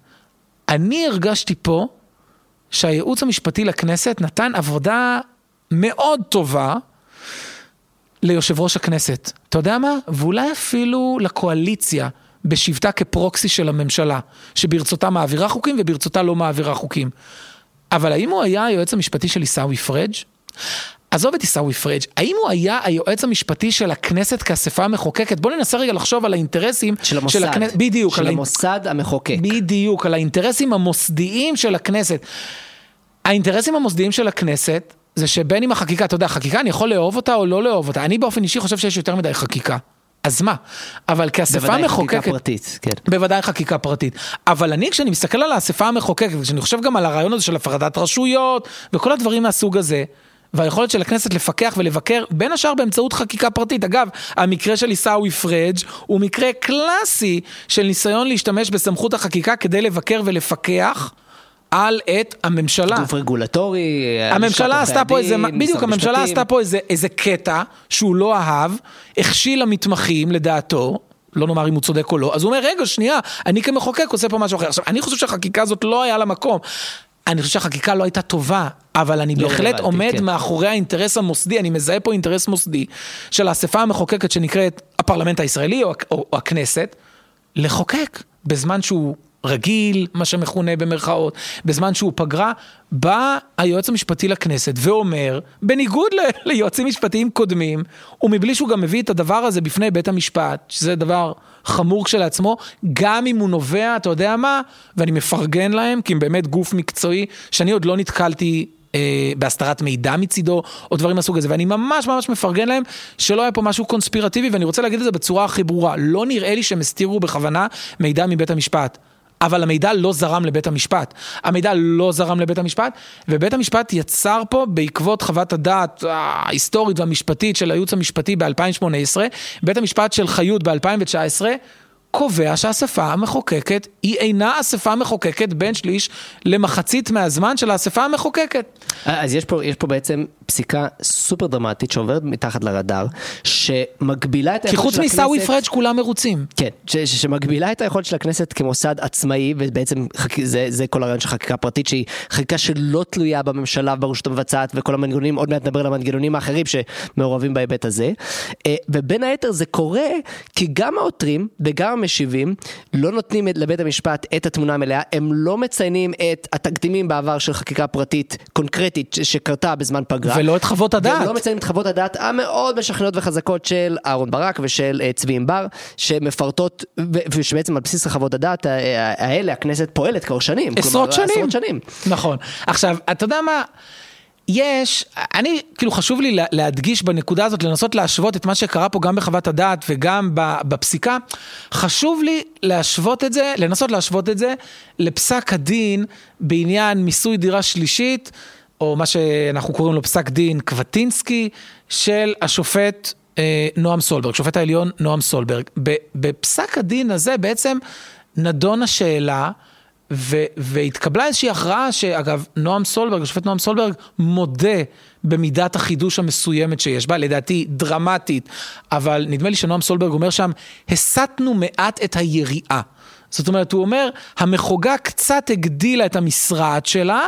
אני הרגשתי פה שהייעוץ המשפטי לכנסת נתן עבודה מאוד טובה ליושב ראש הכנסת. אתה יודע מה? ואולי אפילו לקואליציה, בשבתה כפרוקסי של הממשלה, שברצותה מעבירה חוקים וברצותה לא מעבירה חוקים. אבל האם הוא היה היועץ המשפטי של עיסאווי פריג'? עזוב את עיסאווי פריג', האם הוא היה היועץ המשפטי של הכנסת כאספה המחוקקת? בוא ננסה רגע לחשוב על האינטרסים של המוסד. הכנסת. בדיוק. של על המוסד המחוקק. בדיוק, על האינטרסים המוסדיים של הכנסת. האינטרסים המוסדיים של הכנסת, זה שבין אם החקיקה, אתה יודע, חקיקה, אני יכול לאהוב אותה או לא לאהוב אותה. אני באופן אישי חושב שיש יותר מדי חקיקה. אז מה? אבל כאספה בוודאי מחוקקת... חקיקה פרטית, כן. בוודאי חקיקה פרטית. אבל אני, כשאני מסתכל על האספה המחוקקת, וכשאני חושב גם על הרעיון הזה של הפרדת רשויות, וכל הדברים מהסוג הזה, והיכולת של הכנסת לפקח ולבקר, בין השאר באמצעות חקיקה פרטית. אגב, המקרה של עיסאווי פריג' הוא מקרה קלאסי של ניסיון להשתמש בסמכות החקיקה כדי לבקר ולפקח על את הממשלה. גוף רגולטורי, הממשלה עשתה פה איזה, בדיוק, הממשלה. עשתה פה איזה, איזה קטע שהוא לא אהב, הכשיל למתמחים לדעתו, לא נאמר אם הוא צודק או לא, אז הוא אומר, רגע, שנייה, אני כמחוקק עושה פה משהו אחר. עכשיו, אני חושב שהחקיקה הזאת לא היה לה מקום. אני חושב שהחקיקה לא הייתה טובה, אבל אני לא בהחלט רלוונטית, עומד כן. מאחורי האינטרס המוסדי, אני מזהה פה אינטרס מוסדי של האספה המחוקקת שנקראת הפרלמנט הישראלי או, או, או הכנסת, לחוקק בזמן שהוא רגיל, מה שמכונה במרכאות, בזמן שהוא פגרה, בא היועץ המשפטי לכנסת ואומר, בניגוד ל- ליועצים משפטיים קודמים, ומבלי שהוא גם מביא את הדבר הזה בפני בית המשפט, שזה דבר חמור כשלעצמו, גם אם הוא נובע, אתה יודע מה, ואני מפרגן להם, כי הם באמת גוף מקצועי, שאני עוד לא נתקלתי אה, בהסתרת מידע מצידו, או דברים מהסוג הזה, ואני ממש ממש מפרגן להם שלא היה פה משהו קונספירטיבי, ואני רוצה להגיד את זה בצורה הכי ברורה, לא נראה לי שהם הסתירו בכוונה מידע מבית המשפט. אבל המידע לא זרם לבית המשפט. המידע לא זרם לבית המשפט, ובית המשפט יצר פה, בעקבות חוות הדעת ההיסטורית והמשפטית של הייעוץ המשפטי ב-2018, בית המשפט של חיות ב-2019, קובע שהאספה המחוקקת היא אינה אספה מחוקקת בין שליש למחצית מהזמן של האספה המחוקקת. אז יש פה, יש פה בעצם פסיקה סופר דרמטית שעוברת מתחת לרדאר, שמגבילה את כי היכולת חוץ של הכנסת... מעיסאווי פריג' כולם מרוצים. כן, ש- ש- שמגבילה את היכולת של הכנסת כמוסד עצמאי, ובעצם חק... זה, זה כל הרעיון של חקיקה פרטית, שהיא חקיקה שלא תלויה בממשלה וברשות המבצעת וכל המנגנונים, עוד מעט נדבר על המנגנונים האחרים שמעורבים בהיבט הזה. אה, ובין היתר זה קורה כי גם העותרים וגם המשיבים לא נותנים לבית המשפט את התמונה המלאה, הם לא מציינים את התקדימים בעבר של חקיקה פרטית קונקרטית שקרתה בזמן פגרה. ולא את חוות הדעת. והם לא מציינים את חוות הדעת המאוד משכנעות וחזקות של אהרן ברק ושל אה, צבי ענבר, שמפרטות, ושבעצם על בסיס החוות הדעת ה- ה- האלה הכנסת פועלת כבר שנים. עשרות כלומר, שנים. עשרות שנים. נכון. עכשיו, אתה יודע מה? יש, אני, כאילו חשוב לי לה- להדגיש בנקודה הזאת, לנסות להשוות את מה שקרה פה גם בחוות הדעת וגם בפסיקה. חשוב לי להשוות את זה, לנסות להשוות את זה לפסק הדין בעניין מיסוי דירה שלישית, או מה שאנחנו קוראים לו פסק דין קווטינסקי, של השופט אה, נועם סולברג, שופט העליון נועם סולברג. בפסק הדין הזה בעצם נדון השאלה, ו- והתקבלה איזושהי הכרעה שאגב, נועם סולברג, השופט נועם סולברג, מודה במידת החידוש המסוימת שיש בה, לדעתי דרמטית, אבל נדמה לי שנועם סולברג אומר שם, הסטנו מעט את היריעה. זאת אומרת, הוא אומר, המחוגה קצת הגדילה את המשרד שלה,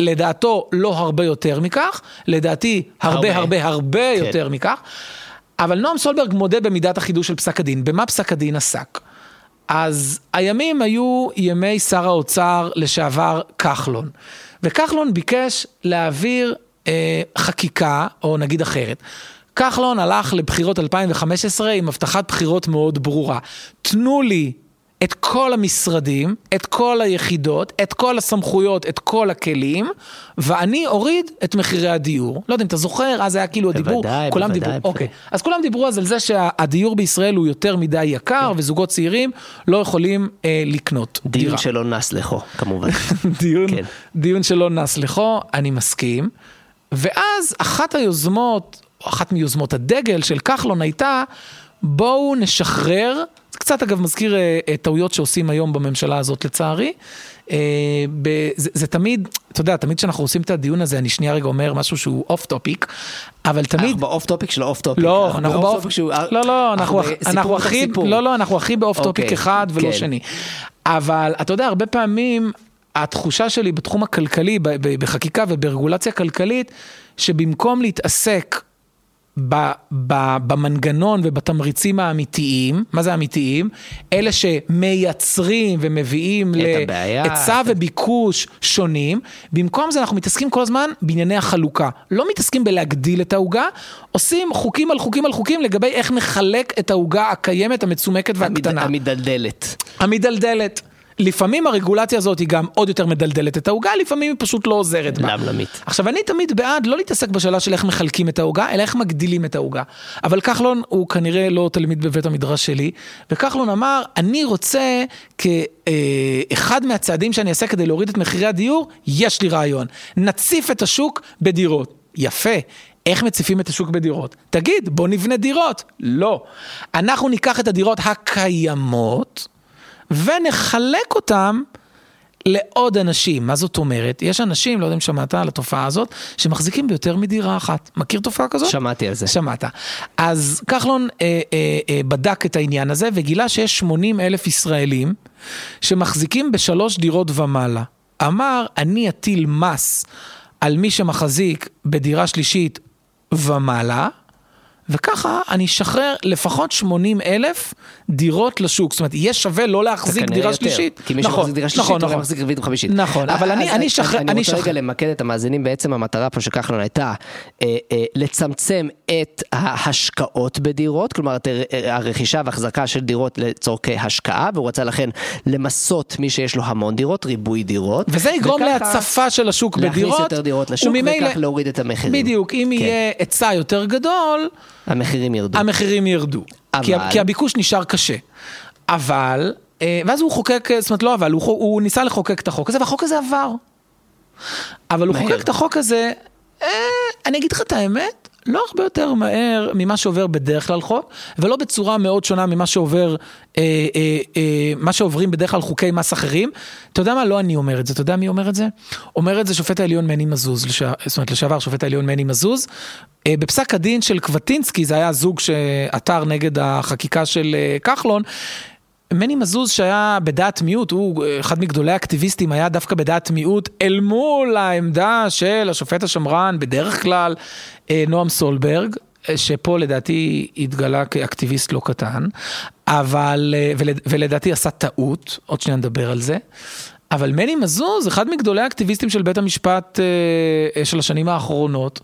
לדעתו לא הרבה יותר מכך, לדעתי הרבה הרבה. הרבה הרבה כן. יותר מכך, אבל נועם סולברג מודה במידת החידוש של פסק הדין. במה פסק הדין עסק? אז הימים היו ימי שר האוצר לשעבר כחלון, וכחלון ביקש להעביר אה, חקיקה, או נגיד אחרת. כחלון הלך לבחירות 2015 עם הבטחת בחירות מאוד ברורה. תנו לי את כל המשרדים, את כל היחידות, את כל הסמכויות, את כל הכלים, ואני אוריד את מחירי הדיור. לא יודע אם אתה זוכר, אז היה כאילו הדיבור, בוודאי, כולם בוודאי, דיברו, בוודאי. אוקיי. אז כולם דיברו אז על זה שהדיור בישראל הוא יותר מדי יקר, וזוגות צעירים לא יכולים אה, לקנות דיון דירה. שלא נס לכו, כמובן. דיון, כן. דיון שלא נס לכו, אני מסכים. ואז אחת היוזמות, או אחת מיוזמות הדגל של כחלון הייתה, בואו נשחרר, קצת אגב מזכיר אה, אה, טעויות שעושים היום בממשלה הזאת לצערי. אה, ב- זה, זה תמיד, אתה יודע, תמיד כשאנחנו עושים את הדיון הזה, אני שנייה רגע אומר משהו שהוא off topic, אבל תמיד... אנחנו ב off topic של ה off topic. לא, אנחנו ב off, topic שהוא... לא, לא, אנחנו, אנחנו בתוך הכי. לא, לא, אנחנו הכי ב off topic אוקיי, אחד ולא כן. שני. אבל אתה יודע, הרבה פעמים התחושה שלי בתחום הכלכלי, בחקיקה וברגולציה כלכלית, שבמקום להתעסק ב, ב, במנגנון ובתמריצים האמיתיים, מה זה האמיתיים? אלה שמייצרים ומביאים להיצע את- וביקוש שונים, במקום זה אנחנו מתעסקים כל הזמן בענייני החלוקה. לא מתעסקים בלהגדיל את העוגה, עושים חוקים על חוקים על חוקים לגבי איך נחלק את העוגה הקיימת, המצומקת המד- והקטנה. המדלדלת. המדלדלת. לפעמים הרגולציה הזאת היא גם עוד יותר מדלדלת את העוגה, לפעמים היא פשוט לא עוזרת בה. למלמית. עכשיו, אני תמיד בעד לא להתעסק בשאלה של איך מחלקים את העוגה, אלא איך מגדילים את העוגה. אבל כחלון הוא כנראה לא תלמיד בבית המדרש שלי, וכחלון אמר, אני רוצה כאחד מהצעדים שאני אעשה כדי להוריד את מחירי הדיור, יש לי רעיון. נציף את השוק בדירות. יפה. איך מציפים את השוק בדירות? תגיד, בוא נבנה דירות. לא. אנחנו ניקח את הדירות הקיימות, ונחלק אותם לעוד אנשים. מה זאת אומרת? יש אנשים, לא יודע אם שמעת על התופעה הזאת, שמחזיקים ביותר מדירה אחת. מכיר תופעה כזאת? שמעתי על זה. שמעת. אז כחלון אה, אה, אה, בדק את העניין הזה וגילה שיש 80 אלף ישראלים שמחזיקים בשלוש דירות ומעלה. אמר, אני אטיל מס על מי שמחזיק בדירה שלישית ומעלה, וככה אני אשחרר לפחות 80 אלף דירות לשוק. זאת אומרת, יהיה שווה לא להחזיק דירה יותר, שלישית. כי מי נכון, שמחזיק דירה שלישית, נכון, הוא נכון. מחזיק רביעית וחמישית. נכון, אבל אני- אני אשחרר- אני אני רוצה רגע אשחרר. למקד את המאזינים, בעצם המטרה פה של כחלון הייתה אה, אה, לצמצם את ההשקעות בדירות, כלומר את הר- הרכישה והחזקה של דירות לצורכי השקעה, והוא רצה לכן למסות מי שיש לו המון דירות, ריבוי דירות. וזה יגרום וככה להצפה של השוק להכניס בדירות. יותר דירות לשוק, וכך להוריד את המחירים. בדיוק, אם כן. יהיה היצע יותר גדול, המחירים ירדו. המחירים ירדו. כי, אבל- כי הביקוש נשאר קשה. אבל, אה, ואז הוא חוקק, זאת אומרת לא אבל, הוא, הוא ניסה לחוקק את החוק הזה, והחוק הזה עבר. אבל הוא מהר. חוקק את החוק הזה, אה, אני אגיד לך את האמת, לא הרבה יותר מהר ממה שעובר בדרך כלל חוק, ולא בצורה מאוד שונה ממה שעובר, אה, אה, אה, מה שעוברים בדרך כלל חוקי מס אחרים. אתה יודע מה? לא אני אומר את זה, אתה יודע מי אומר את זה? אומר את זה שופט העליון מני מזוז, לש... זאת אומרת לשעבר שופט העליון מני מזוז. אה, בפסק הדין של קבטינסקי, זה היה זוג שעתר נגד החקיקה של אה, כחלון. מני מזוז שהיה בדעת מיעוט, הוא אה, אחד מגדולי האקטיביסטים, היה דווקא בדעת מיעוט אל מול העמדה של השופט השמרן, בדרך כלל אה, נועם סולברג, אה, שפה לדעתי התגלה כאקטיביסט לא קטן, אבל, ולד- ולדעתי עשה טעות, עוד שניה נדבר על זה. אבל מני מזוז, אחד מגדולי האקטיביסטים של בית המשפט של השנים האחרונות,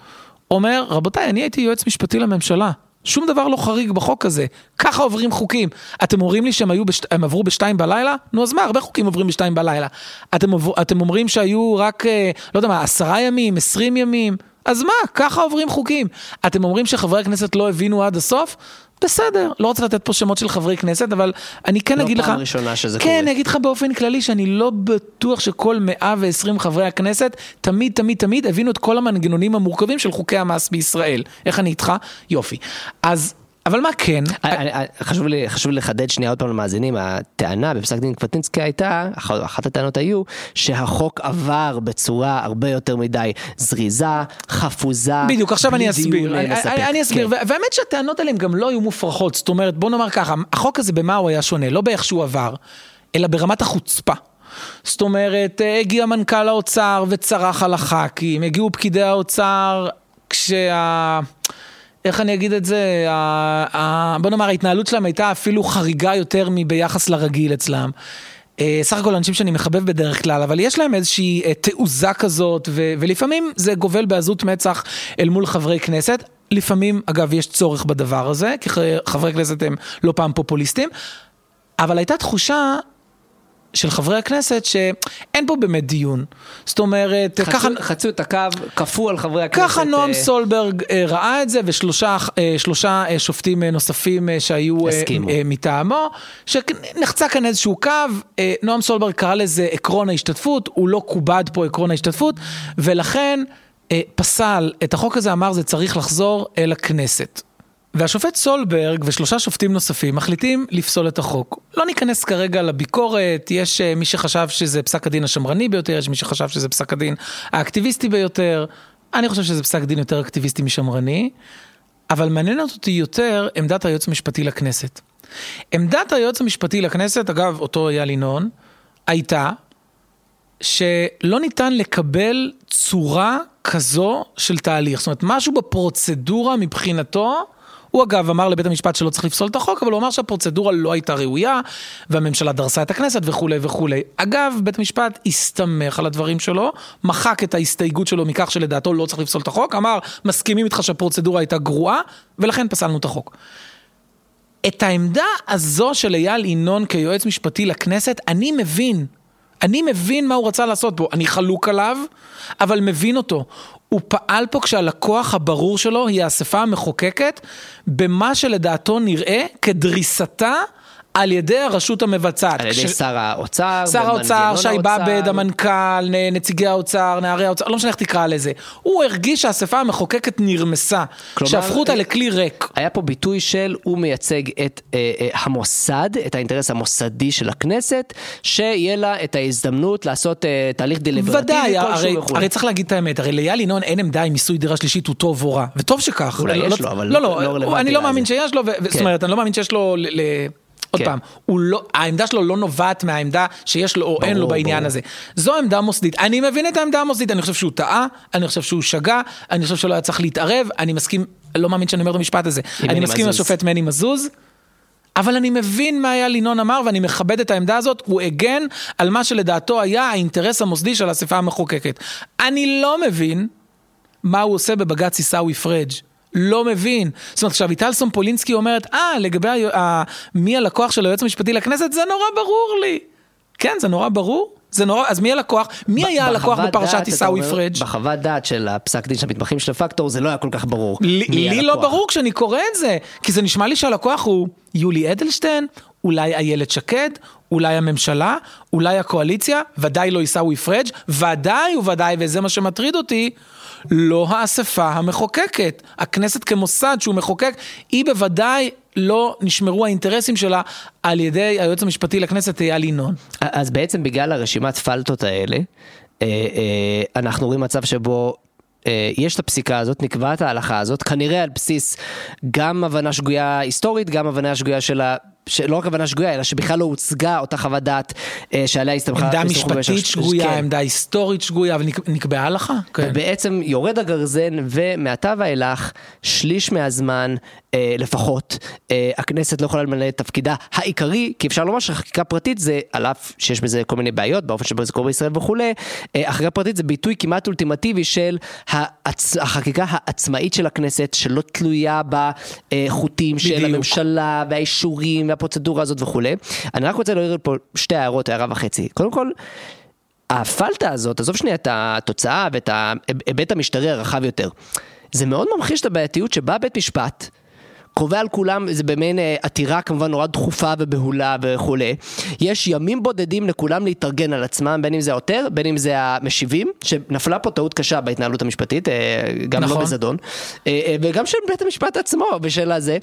אומר, רבותיי, אני הייתי יועץ משפטי לממשלה. שום דבר לא חריג בחוק הזה, ככה עוברים חוקים. אתם אומרים לי שהם בש... עברו בשתיים בלילה? נו אז מה, הרבה חוקים עוברים בשתיים בלילה. אתם, עבור... אתם אומרים שהיו רק, אה, לא יודע מה, עשרה ימים, עשרים ימים? אז מה, ככה עוברים חוקים. אתם אומרים שחברי הכנסת לא הבינו עד הסוף? בסדר, לא רוצה לתת פה שמות של חברי כנסת, אבל אני כן לא אגיד לך... פעם ראשונה שזה כן, קורה. אני אגיד לך באופן כללי שאני לא בטוח שכל 120 חברי הכנסת תמיד תמיד תמיד הבינו את כל המנגנונים המורכבים של חוקי המס בישראל. איך אני איתך? יופי. אז, אבל מה כן? אני- אני- חשוב לי, חשוב לי לחדד שנייה עוד פעם למאזינים, הטענה בפסק דין קפטינסקי הייתה, אח- אחת הטענות היו, שהחוק עבר בצורה הרבה יותר מדי זריזה, חפוזה, בדיוק, עכשיו אני אסביר. אני. אני, אני אסביר, כן. והאמת שהטענות האלה גם לא היו מופרכות. זאת אומרת, בוא נאמר ככה, החוק הזה במה הוא היה שונה? לא באיך שהוא עבר, אלא ברמת החוצפה. זאת אומרת, אה, הגיע מנכ"ל האוצר וצרח על הח"כים, הגיעו פקידי האוצר כשה... איך אני אגיד את זה? בוא נאמר, ההתנהלות שלהם הייתה אפילו חריגה יותר מביחס לרגיל אצלם. אה, סך הכל אנשים שאני מחבב בדרך כלל, אבל יש להם איזושהי אה, תעוזה כזאת, ולפעמים זה גובל בעזות מצח אל מול חברי כנסת. לפעמים, אגב, יש צורך בדבר הזה, כי חברי כנסת הם לא פעם פופוליסטים, אבל הייתה תחושה של חברי הכנסת שאין פה באמת דיון. זאת אומרת, חצו- ככה... חצו את הקו, כפו על חברי הכנסת. ככה נועם אה, סולברג אה, ראה את זה, ושלושה אה, שלושה, אה, שופטים אה, נוספים אה, שהיו אה, הסכימו. אה, מטעמו, שנחצה כאן איזשהו קו, אה, נועם סולברג קרא לזה עקרון ההשתתפות, הוא לא כובד פה עקרון ההשתתפות, ולכן אה, פסל את החוק הזה, אמר זה צריך לחזור אל הכנסת. והשופט סולברג ושלושה שופטים נוספים מחליטים לפסול את החוק. לא ניכנס כרגע לביקורת, יש אה, מי שחשב שזה פסק הדין השמרני ביותר, יש מי שחשב שזה פסק הדין האקטיביסטי ביותר. אני חושב שזה פסק דין יותר אקטיביסטי משמרני, אבל מעניינת אותי יותר עמדת היועץ המשפטי לכנסת. עמדת היועץ המשפטי לכנסת, אגב, אותו אייל ינון, הייתה שלא ניתן לקבל צורה כזו של תהליך. זאת אומרת, משהו בפרוצדורה מבחינתו, הוא אגב אמר לבית המשפט שלא צריך לפסול את החוק, אבל הוא אמר שהפרוצדורה לא הייתה ראויה, והממשלה דרסה את הכנסת וכולי וכולי. אגב, בית המשפט הסתמך על הדברים שלו, מחק את ההסתייגות שלו מכך שלדעתו לא צריך לפסול את החוק, אמר, מסכימים איתך שהפרוצדורה הייתה גרועה, ולכן פסלנו את החוק. את העמדה הזו של אייל ינון כיועץ משפטי לכנסת, אני מבין. אני מבין מה הוא רצה לעשות בו, אני חלוק עליו, אבל מבין אותו. הוא פעל פה כשהלקוח הברור שלו היא האספה המחוקקת, במה שלדעתו נראה כדריסתה על ידי הרשות המבצעת. על ידי כש- שר האוצר, שר האוצר, שי. באב"ד, המנכ"ל, נציגי האוצר, נערי האוצר, לא משנה איך תקרא לזה. הוא הרגיש שהאספה המחוקקת נרמסה, כלומר, שהפכו אותה אה, לכלי ריק. היה פה ביטוי של הוא מייצג את אה, אה, המוסד, את האינטרס המוסדי של הכנסת, שיהיה לה את ההזדמנות לעשות אה, תהליך דליברטיבי כלשהו וכו'. הרי צריך להגיד את האמת, הרי לאייל ינון אין עמדה אם מיסוי דירה שלישית הוא טוב או רע, וטוב שכך. אולי לא- יש לא- לו, אבל לא, לא לא, אני לא. מאמין שיש לו, זאת כן. אומרת, אני לא מאמין שיש לו, עוד כן. פעם, לא, העמדה שלו לא נובעת מהעמדה שיש לו או אין לו ברור, בעניין ברור. הזה. זו עמדה מוסדית. אני מבין את העמדה המוסדית, אני חושב שהוא טעה, אני חושב שהוא שגה, אני חושב שלא היה צריך להתערב, אני מסכים, לא מאמין שאני אומר את המשפט הזה. אני מסכים עם. השופט מני מזוז. אבל אני מבין מה היה לינון אמר ואני מכבד את העמדה הזאת, הוא הגן על מה שלדעתו היה האינטרס המוסדי של האספה המחוקקת. אני לא מבין מה הוא עושה בבג"ץ עיסאווי פריג'. לא מבין. זאת אומרת, עכשיו איטל סומפולינסקי אומרת, אה, לגבי ה- ה- מי הלקוח של היועץ המשפטי לכנסת, זה נורא ברור לי. כן, זה נורא ברור. זה נורא, אז מי הלקוח? מי היה הלקוח בפרשת עיסאווי פריג'? בחוות דעת של הפסק דין של המתמחים של הפקטור זה לא היה כל כך ברור. לי, לי לא. ברור כשאני קורא את זה, כי זה נשמע לי שהלקוח הוא יולי אדלשטיין, אולי איילת שקד, אולי הממשלה, אולי הקואליציה, ודאי לא עיסאווי פריג', ודאי וודאי, וזה מה שמטריד אותי, לא האספה המחוקקת. הכנסת כמוסד שהוא מחוקק, היא בוודאי לא נשמרו האינטרסים שלה על ידי היועץ המשפטי לכנסת אייל ינון. אז בעצם בגלל הרשימת פלטות האלה, אה, אה, אנחנו רואים מצב שבו אה, יש את הפסיקה הזאת, נקבעת ההלכה הזאת, כנראה על בסיס גם הבנה שגויה היסטורית, גם הבנה שגויה של ה... שלא רק הבנה שגויה, אלא שבכלל לא הוצגה אותה חוות דעת אה, שעליה הסתמכה. עמדה משפטית שגויה, כן. עמדה היסטורית שגויה, אבל נק- נקבעה הלכה? כן. ובעצם יורד הגרזן ומעתה ואילך שליש מהזמן אה, לפחות אה, הכנסת לא יכולה למלא את תפקידה העיקרי כי אפשר לומר שחקיקה פרטית זה על אף שיש בזה כל מיני בעיות באופן שבו זה קורה בישראל וכולי אה, החקיקה פרטית זה ביטוי כמעט אולטימטיבי של העצ... החקיקה העצמאית של הכנסת שלא תלויה בחוטים של. הממשלה והאישורים והפרוצדורה הזאת וכולי אני רק רוצה להעיר פה שתי הערות הערה וחצי קודם כל. הפלטה הזאת, עזוב שנייה את התוצאה ואת ההיבט המשטרי הרחב יותר, זה מאוד ממחיש את הבעייתיות שבה בית משפט קובע על כולם, זה במעין אה, עתירה כמובן נורא דחופה ובהולה וכולי, יש ימים בודדים לכולם להתארגן על עצמם, בין אם זה העותר, בין אם זה המשיבים, שנפלה פה טעות קשה בהתנהלות המשפטית, אה, גם נכון. לא בזדון, אה, וגם של בית המשפט עצמו בשל הזה,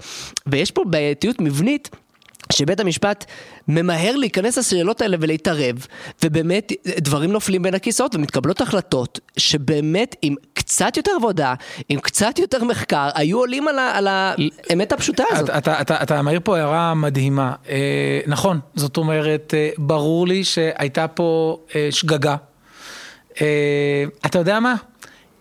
ויש פה בעייתיות מבנית. שבית המשפט ממהר להיכנס לשאלות האלה ולהתערב, ובאמת דברים נופלים בין הכיסאות ומתקבלות החלטות שבאמת עם קצת יותר עבודה, עם קצת יותר מחקר, היו עולים על, ה- על האמת הפשוטה הזאת. אתה, אתה, אתה, אתה מעיר פה הערה מדהימה. אה, נכון, זאת אומרת, אה, ברור לי שהייתה פה אה, שגגה. אה, אתה יודע מה?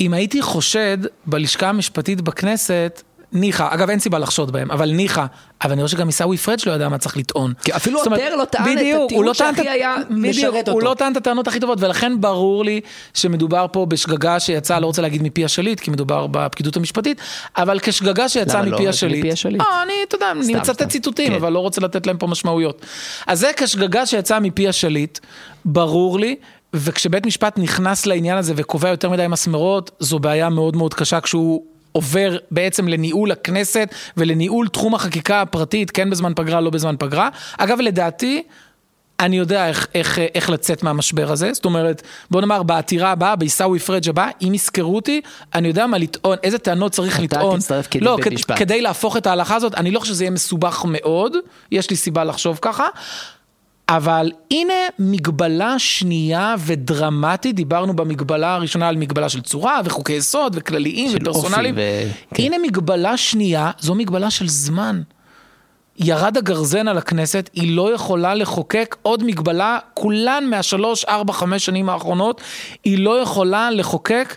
אם הייתי חושד בלשכה המשפטית בכנסת, ניחא, אגב אין סיבה לחשוד בהם, אבל ניחא, אבל אני רואה שגם עיסאווי פריג' לא יודע מה צריך לטעון. כי אפילו עותר לא טען את בדיוק, הטיעון לא שהכי היה בדיוק, משרת הוא אותו. לא טען את הטענות הכי טובות, ולכן ברור לי שמדובר פה בשגגה שיצאה, לא רוצה להגיד מפי השליט, כי מדובר בפקידות המשפטית, אבל כשגגה שיצאה לא? מפי זה השליט. מפי השליט. אה, אני, אתה יודע, אני מצטט. ציטוטים, כן. אבל לא רוצה לתת להם פה משמעויות. אז זה כשגגה שיצאה מפי השליט, ברור לי. וכשבית משפט נכנס לעניין הזה וקובע יותר מדי מסמרות, זו בעיה מאוד מאוד קשה כשהוא עובר בעצם לניהול הכנסת ולניהול תחום החקיקה הפרטית, כן בזמן פגרה, לא בזמן פגרה. אגב, לדעתי, אני יודע איך, איך, איך לצאת מהמשבר הזה, זאת אומרת, בוא נאמר בעתירה הבאה, בעיסאווי פריג' הבא, אם יזכרו אותי, אני יודע מה לטעון, איזה טענות צריך אתה לטעון. תצטרף כדי לא, בית משפט. כדי להפוך את ההלכה הזאת, אני לא חושב שזה יהיה מסובך מאוד, יש לי סיבה לחשוב ככה. אבל הנה מגבלה שנייה ודרמטית, דיברנו במגבלה הראשונה על מגבלה של צורה וחוקי יסוד וכלליים ופרסונליים. ו- כן. הנה מגבלה שנייה, זו מגבלה של זמן. ירד הגרזן על הכנסת, היא לא יכולה לחוקק עוד מגבלה, כולן מהשלוש, ארבע, חמש שנים האחרונות, היא לא יכולה לחוקק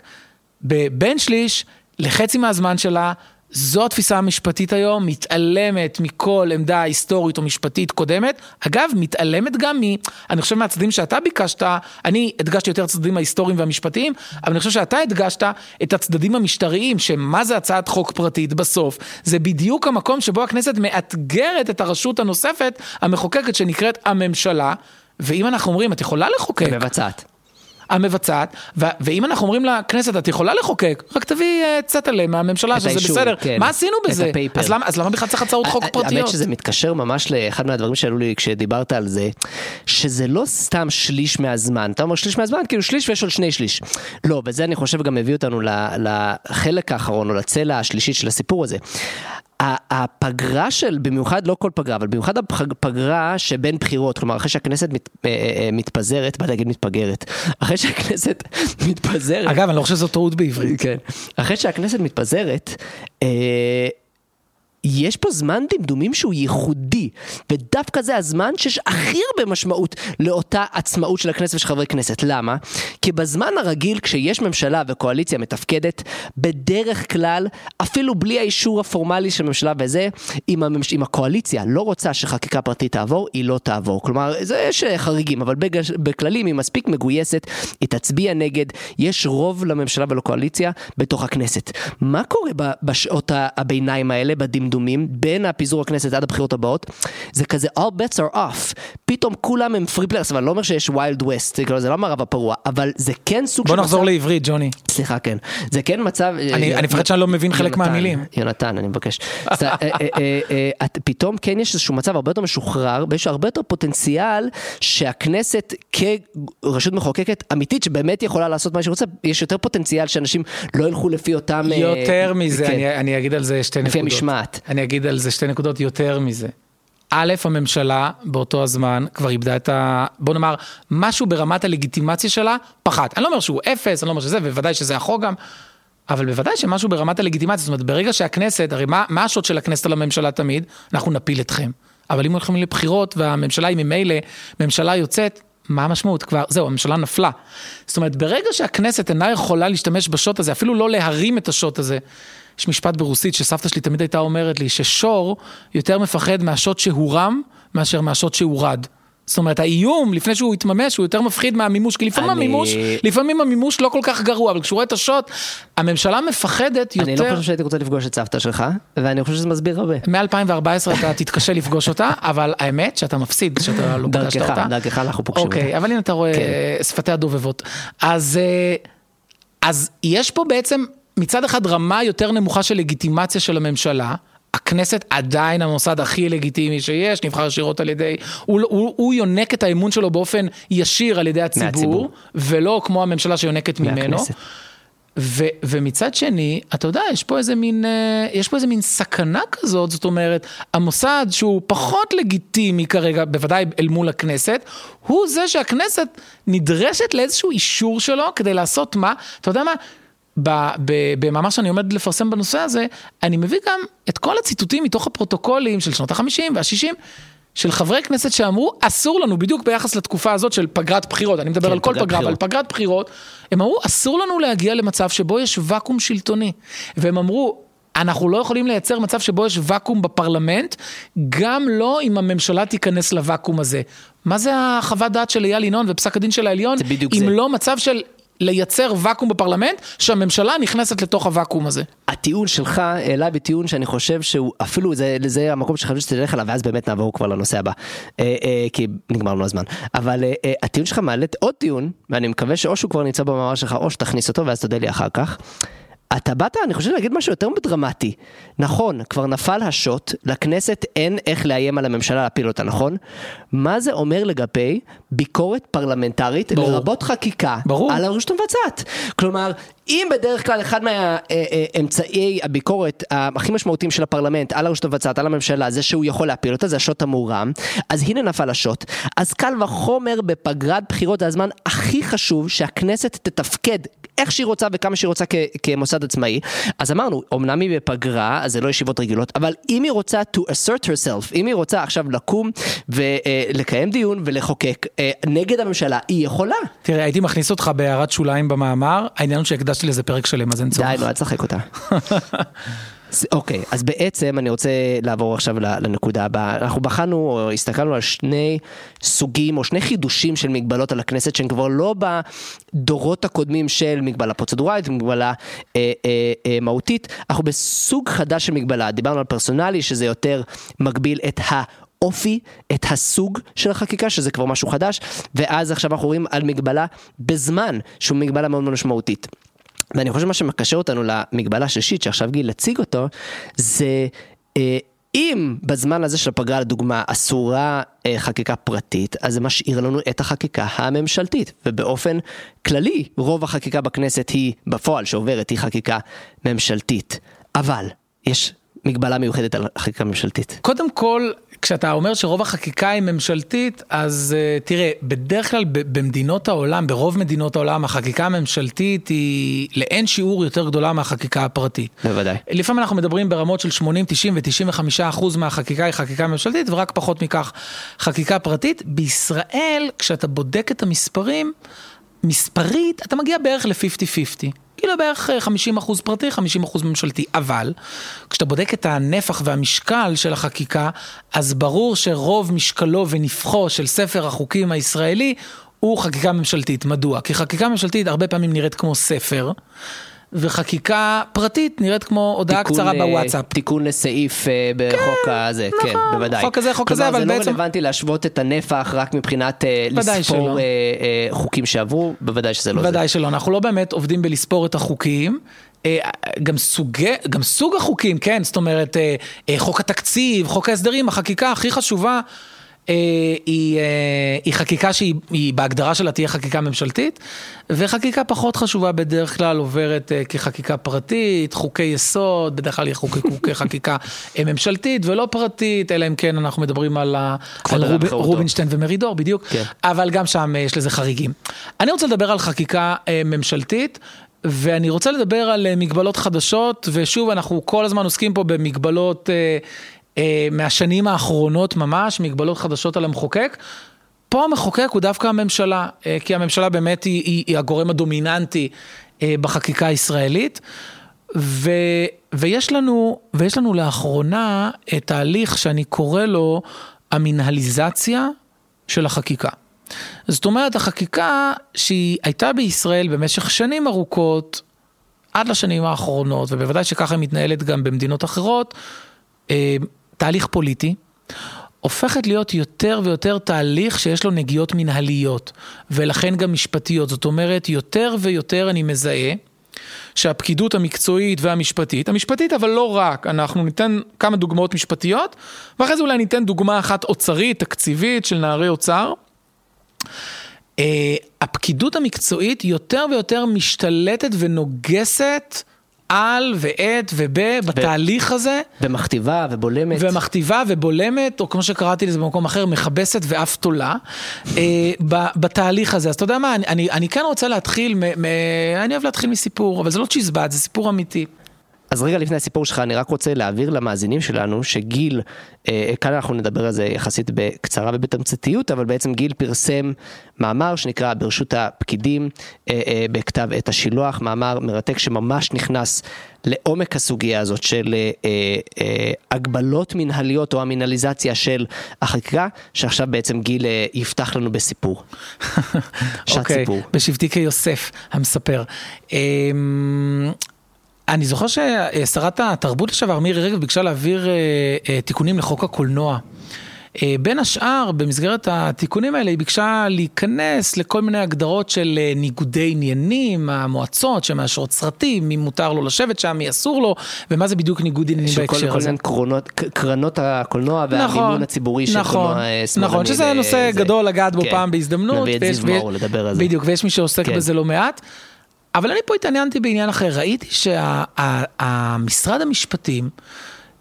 בבין שליש לחצי מהזמן שלה. זו התפיסה המשפטית היום, מתעלמת מכל עמדה היסטורית או משפטית קודמת. אגב, מתעלמת גם מ... אני חושב מהצדדים שאתה ביקשת, אני הדגשתי יותר את הצדדים ההיסטוריים והמשפטיים, אבל אני חושב שאתה הדגשת את הצדדים המשטריים, שמה זה הצעת חוק פרטית בסוף? זה בדיוק המקום שבו הכנסת מאתגרת את הרשות הנוספת, המחוקקת שנקראת הממשלה, ואם אנחנו אומרים, את יכולה לחוקק. מבצעת. המבצעת, ו- ואם אנחנו אומרים לכנסת, את יכולה לחוקק, רק תביאי uh, צטלה מהממשלה, שזה האישור, בסדר. כן. מה עשינו בזה? אז למה, אז למה בכלל צריך הצעות חוק פרטיות? האמת שזה מתקשר ממש לאחד מהדברים שעלו לי כשדיברת על זה, שזה לא סתם שליש מהזמן. אתה אומר שליש מהזמן, כאילו שליש ויש עוד שני שליש. לא, וזה אני חושב גם הביא אותנו לחלק האחרון, או לצלע השלישית של הסיפור הזה. הפגרה של, במיוחד לא כל פגרה, אבל במיוחד הפגרה שבין בחירות, כלומר אחרי שהכנסת מת, אה, אה, מתפזרת, באתי להגיד מתפגרת, אחרי שהכנסת מתפזרת, אגב, אני לא חושב שזו טעות בעברית. כן. אחרי שהכנסת מתפזרת, אה, יש פה זמן דמדומים שהוא ייחודי, ודווקא זה הזמן שיש הכי הרבה משמעות לאותה עצמאות של הכנסת ושל חברי כנסת. למה? כי בזמן הרגיל, כשיש ממשלה וקואליציה מתפקדת, בדרך כלל, אפילו בלי האישור הפורמלי של ממשלה וזה, אם, הממש... אם הקואליציה לא רוצה שחקיקה פרטית תעבור, היא לא תעבור. כלומר, זה יש חריגים, אבל בג... בכללים היא מספיק מגויסת, היא תצביע נגד, יש רוב לממשלה ולקואליציה בתוך הכנסת. מה קורה בשעות הביניים האלה, בדמדומים, בין הפיזור הכנסת עד הבחירות הבאות? זה כזה all bets are off. פתאום כולם הם free players, אבל אני לא אומר שיש wild west, כאילו, זה לא המערב הפרוע, אבל זה כן סוג בוא של נחזור מצב... לעברית, ג'וני. סליחה, כן. זה כן מצב... אני- אני מפחד שאני לא מבין חלק מהמילים. יונתן, אני מבקש. אה, אה, אה, פתאום כן יש איזשהו מצב הרבה יותר משוחרר, ויש הרבה יותר פוטנציאל שהכנסת כרשות מחוקקת אמיתית, שבאמת יכולה לעשות מה שהיא רוצה, יש יותר פוטנציאל שאנשים לא ילכו לפי אותם... יותר מזה, כן. אני, אני אגיד על זה שתי לפי נקודות. המשמעת. אני אגיד על זה שתי נקודות יותר מזה. א', הממשלה באותו הזמן כבר איבדה את ה... בוא נאמר, משהו ברמת הלגיטימציה שלה פחת. אני לא אומר שהוא אפס, אני לא אומר שזה, ובוודאי שזה החוק גם, אבל בוודאי שמשהו ברמת הלגיטימציה, זאת אומרת, ברגע שהכנסת, הרי מה, מה השוט של הכנסת על הממשלה תמיד? אנחנו נפיל אתכם. אבל אם הולכים לבחירות והממשלה היא ממילא ממשלה יוצאת, מה המשמעות? כבר, זהו, הממשלה נפלה. זאת אומרת, ברגע שהכנסת אינה יכולה להשתמש בשוט הזה, אפילו לא להרים את השוט הזה, יש משפט ברוסית שסבתא שלי תמיד הייתה אומרת לי, ששור יותר מפחד מהשוט שהורם, מאשר מהשוט שהורד. זאת אומרת, האיום, לפני שהוא יתממש, הוא יותר מפחיד מהמימוש, כי לפעמים אני- המימוש, לפעמים המימוש לא כל כך גרוע, אבל כשהוא רואה את השוט, הממשלה מפחדת יותר... אני לא חושב שהייתי רוצה לפגוש את סבתא שלך, ואני חושב שזה מסביר הרבה. מ-2014 אתה תתקשה לפגוש אותה, אבל האמת שאתה מפסיד, שאתה לא פגשת דרכך, אותה. דרכך אנחנו פוגשים אותה. אוקיי, אבל הנה אתה רואה כן. שפתיה דובבות. אז, אה, אז יש פה בעצם מצד אחד רמה יותר נמוכה של לגיטימציה של הממשלה. הכנסת עדיין המוסד הכי לגיטימי שיש, נבחר ישירות על ידי, הוא, הוא, הוא יונק את האמון שלו באופן ישיר על ידי הציבור, מהציבור. ולא כמו הממשלה שיונקת ממנו. ו, ומצד שני, אתה יודע, יש פה איזה מין, אה, יש פה איזה מין סכנה כזאת, זאת אומרת, המוסד שהוא פחות לגיטימי כרגע, בוודאי אל מול הכנסת, הוא זה שהכנסת נדרשת לאיזשהו אישור שלו כדי לעשות מה, אתה יודע מה? במאמר שאני עומד לפרסם בנושא הזה, אני מביא גם את כל הציטוטים מתוך הפרוטוקולים של שנות ה-50 וה-60. של חברי כנסת שאמרו, אסור לנו, בדיוק ביחס לתקופה הזאת של פגרת בחירות, אני מדבר כן, על כל פגרה, אבל. פגרת בחירות, הם אמרו, אסור לנו להגיע למצב שבו יש ואקום שלטוני. והם אמרו, אנחנו לא יכולים לייצר מצב שבו יש ואקום בפרלמנט, גם לא אם הממשלה תיכנס לוואקום הזה. מה זה החוות דעת של אייל ינון ופסק הדין של העליון? אם זה. לא מצב של לייצר ואקום בפרלמנט, שהממשלה נכנסת לתוך הוואקום הזה. הטיעון שלך העלה בטיעון שאני חושב שהוא אפילו זה, זה המקום שחשבתי שתלך אליו ואז באמת נעבור כבר לנושא הבא אה, אה, כי נגמר לנו הזמן אבל אה, אה, הטיעון שלך מעלה עוד טיעון ואני מקווה שאו שהוא כבר נמצא במאמר שלך או שתכניס אותו ואז תודה לי אחר כך. אתה באת, אני חושב להגיד משהו יותר דרמטי. נכון, כבר נפל השוט, לכנסת אין איך לאיים על הממשלה להפיל אותה, נכון? מה זה אומר לגבי ביקורת פרלמנטרית, ברור. לרבות חקיקה, ברור. על הרשות המבצעת? כלומר, אם בדרך כלל אחד מהאמצעי הביקורת הכי משמעותיים של הפרלמנט על הרשות המבצעת, על הממשלה, זה שהוא יכול להפיל אותה, זה השוט המורם, אז הנה נפל השוט. אז קל וחומר בפגרת בחירות זה הזמן הכי חשוב שהכנסת תתפקד איך שהיא רוצה וכמה שהיא רוצה כ- כמוסד עצמאי. אז אמרנו, אמנם היא בפגרה, אז זה לא ישיבות רגילות, אבל אם היא רוצה to assert herself, אם היא רוצה עכשיו לקום ולקיים דיון ולחוקק אה, נגד הממשלה, היא יכולה. תראה, הייתי מכניס אותך בהערת שוליים במאמר, העניין הוא שהקדשתי לזה פרק שלם, אז אין צורך. די, נו, אל תשחק אותה. אוקיי, אז בעצם אני רוצה לעבור עכשיו לנקודה הבאה. אנחנו בחנו, או הסתכלנו על שני סוגים, או שני חידושים של מגבלות על הכנסת, שהן כבר לא בדורות הקודמים של מגבלה פרוצדורלית, מגבלה אה, אה, אה, מהותית, אנחנו בסוג חדש של מגבלה. דיברנו על פרסונלי, שזה יותר מגביל את ה... האופי, את הסוג של החקיקה, שזה כבר משהו חדש, ואז עכשיו אנחנו רואים על מגבלה בזמן, שהוא מגבלה מאוד מאוד משמעותית. ואני חושב שמה שמקשר אותנו למגבלה השלישית, שעכשיו גיל הציג אותו, זה... אה, אם בזמן הזה של הפגרה לדוגמה אסורה אה, חקיקה פרטית, אז זה משאיר לנו את החקיקה הממשלתית, ובאופן כללי רוב החקיקה בכנסת היא, בפועל שעוברת, היא חקיקה ממשלתית. אבל יש מגבלה מיוחדת על חקיקה ממשלתית. קודם כל, כשאתה אומר שרוב החקיקה היא ממשלתית, אז uh, תראה, בדרך כלל במדינות העולם, ברוב מדינות העולם, החקיקה הממשלתית היא לאין שיעור יותר גדולה מהחקיקה הפרטית. בוודאי. לפעמים אנחנו מדברים ברמות של 80, 90 ו-95 אחוז מהחקיקה היא חקיקה ממשלתית, ורק פחות מכך חקיקה פרטית. בישראל, כשאתה בודק את המספרים, מספרית, אתה מגיע בערך ל-50-50. כאילו בערך 50 אחוז פרטי, 50 אחוז ממשלתי. אבל, כשאתה בודק את הנפח והמשקל של החקיקה, אז ברור שרוב משקלו ונפחו של ספר החוקים הישראלי הוא חקיקה ממשלתית. מדוע? כי חקיקה ממשלתית הרבה פעמים נראית כמו ספר. וחקיקה פרטית נראית כמו הודעה קצרה ל... בוואטסאפ. תיקון לסעיף אה, בחוק כן, הזה, נכון, כן, בוודאי. חוק כזה, חוק כזה, אבל בעצם... בעצם... זה לא רלוונטי להשוות את הנפח רק מבחינת אה, לספור אה, אה, חוקים שעברו, בוודאי שזה לא בוודאי זה. בוודאי שלא, אנחנו לא באמת עובדים בלספור את החוקים. אה, גם, סוגי, גם סוג החוקים, כן, זאת אומרת, חוק התקציב, חוק ההסדרים, החקיקה הכי חשובה. אה, היא, אה, היא חקיקה שהיא בהגדרה שלה תהיה חקיקה ממשלתית, וחקיקה פחות חשובה בדרך כלל עוברת אה, כחקיקה פרטית, חוקי יסוד, בדרך כלל יחוקקו כחקיקה ממשלתית ולא פרטית, אלא אם כן אנחנו מדברים על, על רוב, רובינשטיין ומרידור, בדיוק, כן. אבל גם שם יש לזה חריגים. אני רוצה לדבר על חקיקה ממשלתית. ואני רוצה לדבר על מגבלות חדשות, ושוב, אנחנו כל הזמן עוסקים פה במגבלות אה, מהשנים האחרונות ממש, מגבלות חדשות על המחוקק. פה המחוקק הוא דווקא הממשלה, אה, כי הממשלה באמת היא, היא, היא הגורם הדומיננטי אה, בחקיקה הישראלית. ו, ויש, לנו, ויש לנו לאחרונה את ההליך שאני קורא לו המינהליזציה של החקיקה. זאת אומרת, החקיקה שהיא הייתה בישראל במשך שנים ארוכות, עד לשנים האחרונות, ובוודאי שככה היא מתנהלת גם במדינות אחרות, תהליך פוליטי, הופכת להיות יותר ויותר תהליך שיש לו נגיעות מנהליות, ולכן גם משפטיות. זאת אומרת, יותר ויותר אני מזהה שהפקידות המקצועית והמשפטית, המשפטית אבל לא רק, אנחנו ניתן כמה דוגמאות משפטיות, ואחרי זה אולי ניתן דוגמה אחת אוצרית, תקציבית, של נערי אוצר. Uh, הפקידות המקצועית יותר ויותר משתלטת ונוגסת על ואת וב בתהליך הזה. ומכתיבה ובולמת. ומכתיבה ובולמת, או כמו שקראתי לזה במקום אחר, מכבסת ואף תולה, אה, בתהליך הזה. אז אתה יודע מה, אני, אני, אני כן רוצה להתחיל, מ, מ, אני אוהב להתחיל מסיפור, אבל זה לא צ'יזבט, זה סיפור אמיתי. אז רגע לפני הסיפור שלך, אני רק רוצה להעביר למאזינים שלנו שגיל, אה, כאן אנחנו נדבר על זה יחסית בקצרה ובתמציתיות, אבל בעצם גיל פרסם מאמר שנקרא ברשות הפקידים אה, אה, בכתב עת השילוח, מאמר מרתק שממש נכנס לעומק הסוגיה הזאת של אה, אה, הגבלות מנהליות או המינהליזציה של החקיקה, שעכשיו בעצם גיל אה, יפתח לנו בסיפור. שעת okay, סיפור. בשבטי כיוסף המספר. אה, אני זוכר ששרת התרבות לשעבר מירי רגב ביקשה להעביר אה, אה, תיקונים לחוק הקולנוע. אה, בין השאר, במסגרת התיקונים האלה, היא ביקשה להיכנס לכל מיני הגדרות של ניגודי עניינים, המועצות שמאשרות סרטים, מי מותר לו לשבת שם, מי אסור לו, ומה זה בדיוק ניגוד עניינים בהקשר הזה. של כל מיני קרונות, קרנות הקולנוע והמימון נכון, הציבורי של נכון, קולנוע שמאלני. נכון, שזה נושא גדול לגעת בו כן. פעם בהזדמנות. נביא את זיו מאור לדבר על זה. בדיוק, ויש מי שעוסק כן. בזה לא מעט. אבל אני פה התעניינתי בעניין אחר, ראיתי שהמשרד המשפטים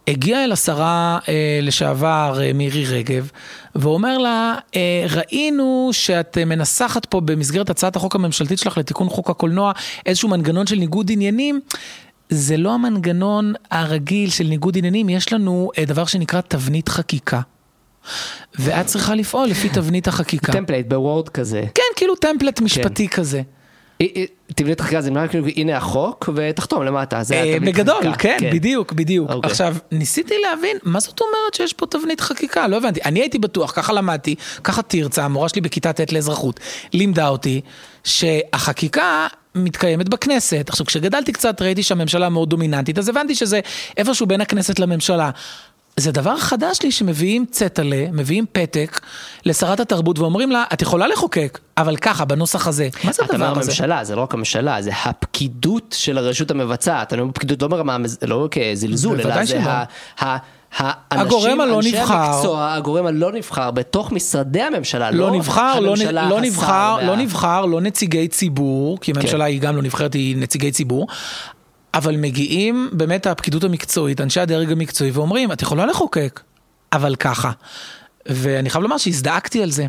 הגיע אל השרה אה, לשעבר אה, מירי רגב, ואומר לה, אה, ראינו שאת מנסחת פה במסגרת הצעת החוק הממשלתית שלך לתיקון חוק הקולנוע איזשהו מנגנון של ניגוד עניינים. זה לא המנגנון הרגיל של ניגוד עניינים, יש לנו דבר שנקרא תבנית חקיקה. ואת צריכה לפעול לפי תבנית החקיקה. template ב Word כזה. כן, כאילו template משפטי כן. כזה. תבנה את החקיקה זה נראה כאילו הנה החוק ותחתום למטה. אה, בגדול, כן, כן, בדיוק, בדיוק. אוקיי. עכשיו, ניסיתי להבין מה זאת אומרת שיש פה תבנית חקיקה, לא הבנתי. אני הייתי בטוח, ככה למדתי, ככה תרצה, המורה שלי בכיתה ט' לאזרחות, לימדה אותי שהחקיקה מתקיימת בכנסת. עכשיו, כשגדלתי קצת ראיתי שהממשלה מאוד דומיננטית, אז הבנתי שזה איפשהו בין הכנסת לממשלה. זה דבר חדש לי שמביאים צטלה, מביאים פתק לשרת התרבות ואומרים לה, את יכולה לחוקק, אבל ככה, בנוסח הזה. מה זה אתה הדבר אומר הזה? הממשלה, זה לא רק הממשלה, זה הפקידות של הרשות המבצעת. אני אומר פקידות לא ברמה, לא כזלזול, אלא בוודאי זה. ה... ה- האנשים, הגורם הלא אנשי נבחר. המקצוע, הגורם הלא נבחר בתוך משרדי הממשלה, לא נבחר, לא, הממשלה, לא השר נבחר, וה- לא נבחר, לא נציגי ציבור, כי הממשלה כן. היא גם לא נבחרת, היא נציגי ציבור, אבל מגיעים באמת הפקידות המקצועית, אנשי הדרג המקצועי, ואומרים, את יכולה לחוקק, אבל ככה. ואני חייב לומר שהזדעקתי על זה.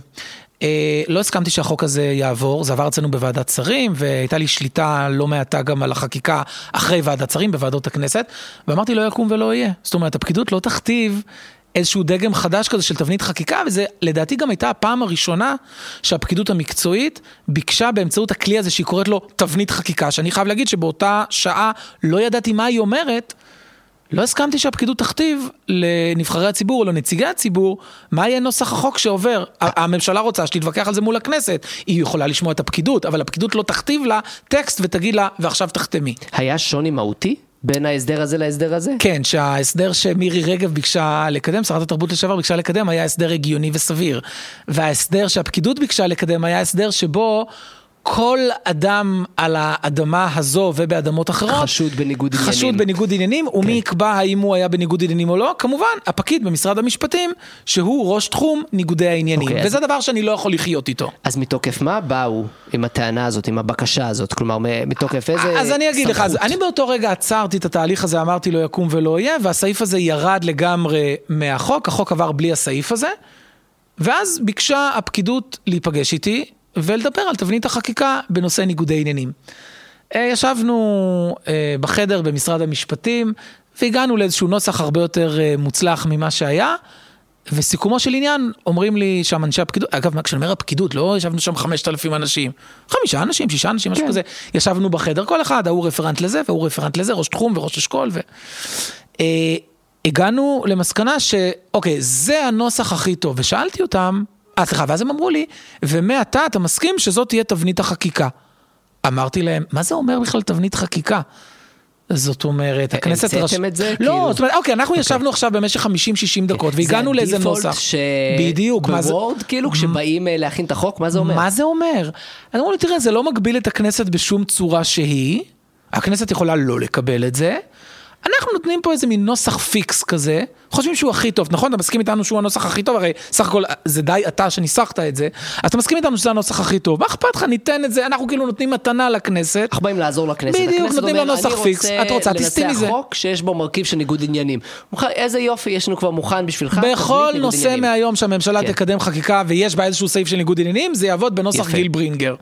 אה, לא הסכמתי שהחוק הזה יעבור, זה עבר אצלנו בוועדת שרים, והייתה לי שליטה לא מעטה גם על החקיקה אחרי ועדת שרים, בוועדות הכנסת, ואמרתי לא יקום ולא יהיה. זאת אומרת, הפקידות לא תכתיב איזשהו דגם חדש כזה של תבנית חקיקה, וזה לדעתי גם הייתה הפעם הראשונה שהפקידות המקצועית ביקשה באמצעות הכלי הזה שהיא קוראת לו תבנית חקיקה, שאני חייב להגיד שבאותה שעה לא ידעתי מה היא אומרת, לא הסכמתי שהפקידות תכתיב לנבחרי הציבור או לנציגי הציבור מה יהיה נוסח החוק שעובר. הממשלה רוצה שתתווכח על זה מול הכנסת, היא יכולה לשמוע את הפקידות, אבל הפקידות לא תכתיב לה טקסט ותגיד לה, ועכשיו תחתמי. היה שוני מהותי בין ההסדר הזה להסדר הזה? כן, שההסדר שמירי רגב ביקשה לקדם, שרת התרבות לשעבר ביקשה לקדם, היה הסדר הגיוני וסביר. וההסדר שהפקידות ביקשה לקדם היה הסדר שבו כל אדם על האדמה הזו ובאדמות אחרות, חשוד בניגוד עניינים. חשוד בניגוד עניינים, ומי כן. יקבע האם הוא היה בניגוד עניינים או לא? כמובן, הפקיד במשרד המשפטים, שהוא ראש תחום ניגודי העניינים. אוקיי, אז- וזה דבר שאני לא יכול לחיות איתו. אז מתוקף מה באו עם הטענה הזאת, עם הבקשה הזאת? כלומר, מתוקף איזה סמכות? אז אני אגיד לך, אז אני באותו רגע עצרתי את התהליך הזה, אמרתי לא יקום ולא יהיה, והסעיף הזה ירד לגמרי מהחוק, החוק עבר בלי הסעיף הזה, ואז ביקשה הפקידות להיפגש איתי ולדבר על תבנית החקיקה בנושא ניגודי עניינים. אה, ישבנו אה, בחדר במשרד המשפטים, והגענו לאיזשהו נוסח הרבה יותר אה, מוצלח ממה שהיה. וסיכומו של עניין, אומרים לי שם אנשי הפקידות, אגב, כשאני אומר הפקידות, לא ישבנו שם חמשת אלפים אנשים, חמישה אנשים, שישה אנשים, משהו כן. כזה, ישבנו בחדר, כל אחד, ההוא רפרנט לזה, והוא רפרנט לזה, ראש תחום וראש אשכול, ו... אה, הגענו למסקנה שאוקיי, זה הנוסח הכי טוב, ושאלתי אותם, סליחה, ואז הם אמרו לי, ומעתה אתה מסכים שזאת תהיה תבנית החקיקה. אמרתי להם, מה זה אומר בכלל תבנית חקיקה? זאת אומרת, הכנסת... המצאתם את זה? לא, כאילו? זאת אומרת, אוקיי, אנחנו ישבנו עכשיו במשך 50-60 דקות, והגענו לאיזה נוסח. זה הדיפולט ש... בדיוק. בוורד, כאילו, כשבאים אה, להכין את החוק, מה זה אומר? מה זה אומר? אז אמרו לי, תראה, זה לא מגביל את הכנסת בשום צורה שהיא, הכנסת יכולה לא לקבל את זה. אנחנו נותנים פה איזה מין נוסח פיקס כזה, חושבים שהוא הכי טוב, נכון? אתה מסכים איתנו שהוא הנוסח הכי טוב? הרי סך הכל זה די אתה שניסחת את זה, אז אתה מסכים איתנו שזה הנוסח הכי טוב, מה אכפת לך? ניתן את זה, אנחנו כאילו נותנים מתנה לכנסת. אנחנו באים לעזור לכנסת. בדיוק, נותנים לו נוסח "אני פיקס, את רוצה, תסטי מזה." חוק שיש בו מרכיב של ניגוד עניינים. איזה יופי, יש לנו כבר מוכן בשבילך. בכל נושא. מהיום שהממשלה כן. תקדם חקיקה ויש בה איזשהו סעיף של ניגוד עניינים, זה יעבוד בנוסח יפה. גיל ברינגר.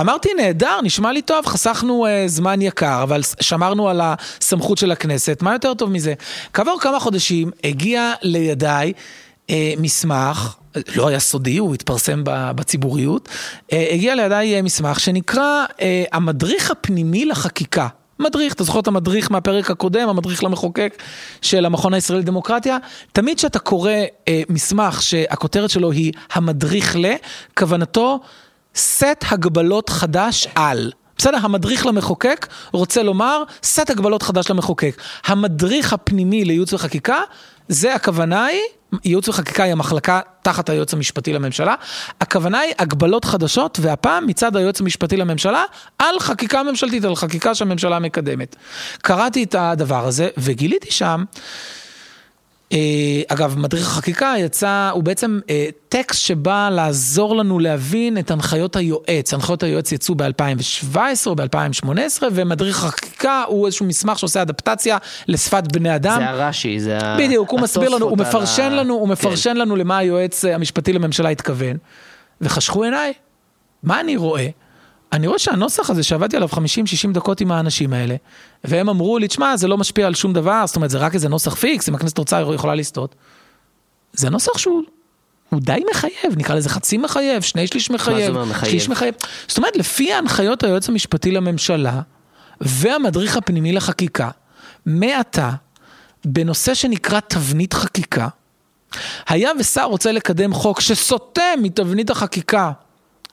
אמרתי, נהדר, נשמע לי טוב, חסכנו אה, זמן יקר, אבל שמרנו על הסמכות של הכנסת, מה יותר טוב מזה? כעבור כמה חודשים הגיע לידיי אה, מסמך, לא היה סודי, הוא התפרסם בציבוריות, אה, הגיע לידיי אה, מסמך שנקרא אה, המדריך הפנימי לחקיקה. מדריך, אתה זוכר את המדריך מהפרק הקודם, המדריך למחוקק של המכון הישראלי לדמוקרטיה? תמיד כשאתה קורא אה, מסמך שהכותרת שלו היא המדריך ל, כוונתו סט הגבלות חדש על. בסדר, המדריך למחוקק רוצה לומר סט הגבלות חדש למחוקק. המדריך הפנימי לייעוץ וחקיקה, זה הכוונה היא, ייעוץ וחקיקה היא המחלקה תחת היועץ המשפטי לממשלה, הכוונה היא הגבלות חדשות, והפעם מצד היועץ המשפטי לממשלה, על חקיקה ממשלתית, על חקיקה שהממשלה מקדמת. קראתי את הדבר הזה, וגיליתי שם אגב, מדריך החקיקה יצא, הוא בעצם אה, טקסט שבא לעזור לנו להבין את הנחיות היועץ. הנחיות היועץ יצאו ב-2017 או ב-2018, ומדריך החקיקה הוא איזשהו מסמך שעושה אדפטציה לשפת בני אדם. זה הרש"י, זה ה... בדיוק, הוא מסביר לנו, הוא התוספות מפרשן ה- לנו, הוא כן. מפרשן לנו למה היועץ אה, המשפטי לממשלה התכוון. וחשכו עיניי, מה אני רואה? אני רואה שהנוסח הזה שעבדתי עליו 50-60 דקות עם האנשים האלה, והם אמרו לי, תשמע, זה לא משפיע על שום דבר, זאת אומרת, זה רק איזה נוסח פיקס, אם הכנסת רוצה, היא יכולה לסטות. זה נוסח שהוא... הוא די מחייב, נקרא לזה חצי מחייב, שני שליש מחייב? שליש מחייב. זאת אומרת, לפי הנחיות היועץ המשפטי לממשלה והמדריך הפנימי לחקיקה, מעתה, בנושא שנקרא תבנית חקיקה, היה ושר רוצה לקדם חוק שסוטה מתבנית החקיקה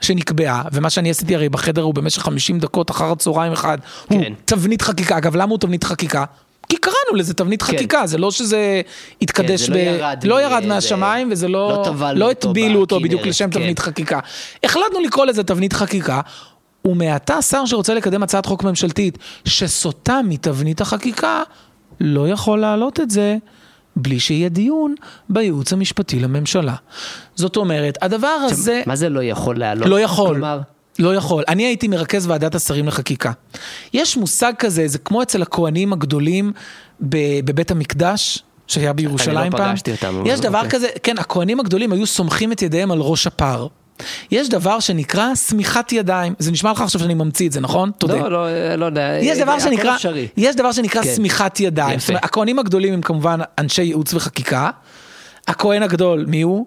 שנקבעה, ומה שאני עשיתי הרי בחדר הוא במשך 50 דקות אחר הצהריים אחד, הוא כן. תבנית חקיקה. אגב, למה הוא תבנית חקיקה? כי קראנו לזה תבנית כן. חקיקה, זה לא שזה התקדש, זה לא ירד לא מ- ירד זה- מהשמיים וזה לא לא, לא אותו הטבילו אותו בדיוק לשם כן. תבנית חקיקה. החלטנו לקרוא לזה תבנית חקיקה, ומעתה שר שרוצה לקדם הצעת חוק ממשלתית שסוטה מתבנית החקיקה, לא יכול להעלות את זה בלי שיהיה דיון בייעוץ המשפטי לממשלה. זאת אומרת, הדבר הזה... מה זה לא יכול לעלות? לא יכול. כלומר, לא יכול. אני הייתי מרכז ועדת השרים לחקיקה. יש מושג כזה, זה כמו אצל הכוהנים הגדולים ב- בבית המקדש. שהיה בירושלים אני לא פעם. פגשתי אותם, יש דבר אוקיי. כזה, כן, הכוהנים הגדולים היו סומכים את ידיהם על ראש הפר. יש דבר שנקרא סמיכת ידיים. זה נשמע לך עכשיו שאני ממציא את זה, נכון? תודה. לא, לא, לא יודע. יש דבר הכל שנקרא. יש דבר שנקרא כן. סמיכת ידיים. יפה. הכהנים הגדולים הם כמובן אנשי ייעוץ וחקיקה. הכהן הגדול, מי הוא?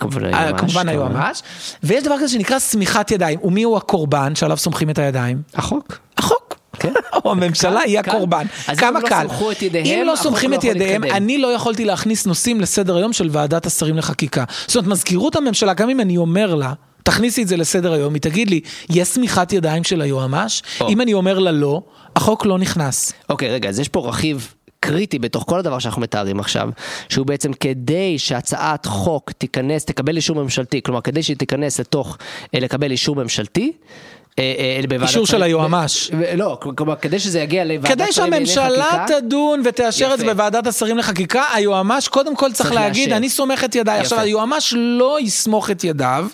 כמובן אה, היועמ"ש. כמובן היועמ"ש, ויש דבר כזה שנקרא סמיכת ידיים, ומי הוא הקורבן שעליו סומכים את הידיים? החוק. החוק. כן. או הממשלה היא קל. הקורבן. אז כמה אם לא קל. סמכו את ידיהם, אם לא סומכים לא את ידיהם, להתקדם. אני לא יכולתי להכניס נושאים לסדר היום של ועדת השרים לחקיקה. זאת אומרת, מזכירות הממשלה, גם אם אני אומר לה, תכניסי את זה לסדר היום, היא תגיד לי, יש סמיכת ידיים של היועמ"ש? אם אני אומר לה לא, החוק לא נכנס. אוקיי, רגע, אז יש פה רכיב קריטי בתוך כל הדבר שאנחנו מתארים עכשיו, שהוא בעצם כדי שהצעת חוק תיכנס, תקבל אישור ממשלתי, כלומר כדי שהיא תיכנס לתוך, אה, לקבל אישור ממשלתי, אישור של היועמ"ש. לא, כלומר כדי שזה יגיע לוועדת כדי שרים לענייני שהממשלה חקיקה, תדון ותאשר את זה. בוועדת השרים לחקיקה, היועמ"ש קודם כל צריך להגיד. אני סומך את ידיי. עכשיו. היועמ"ש לא יסמוך את ידיו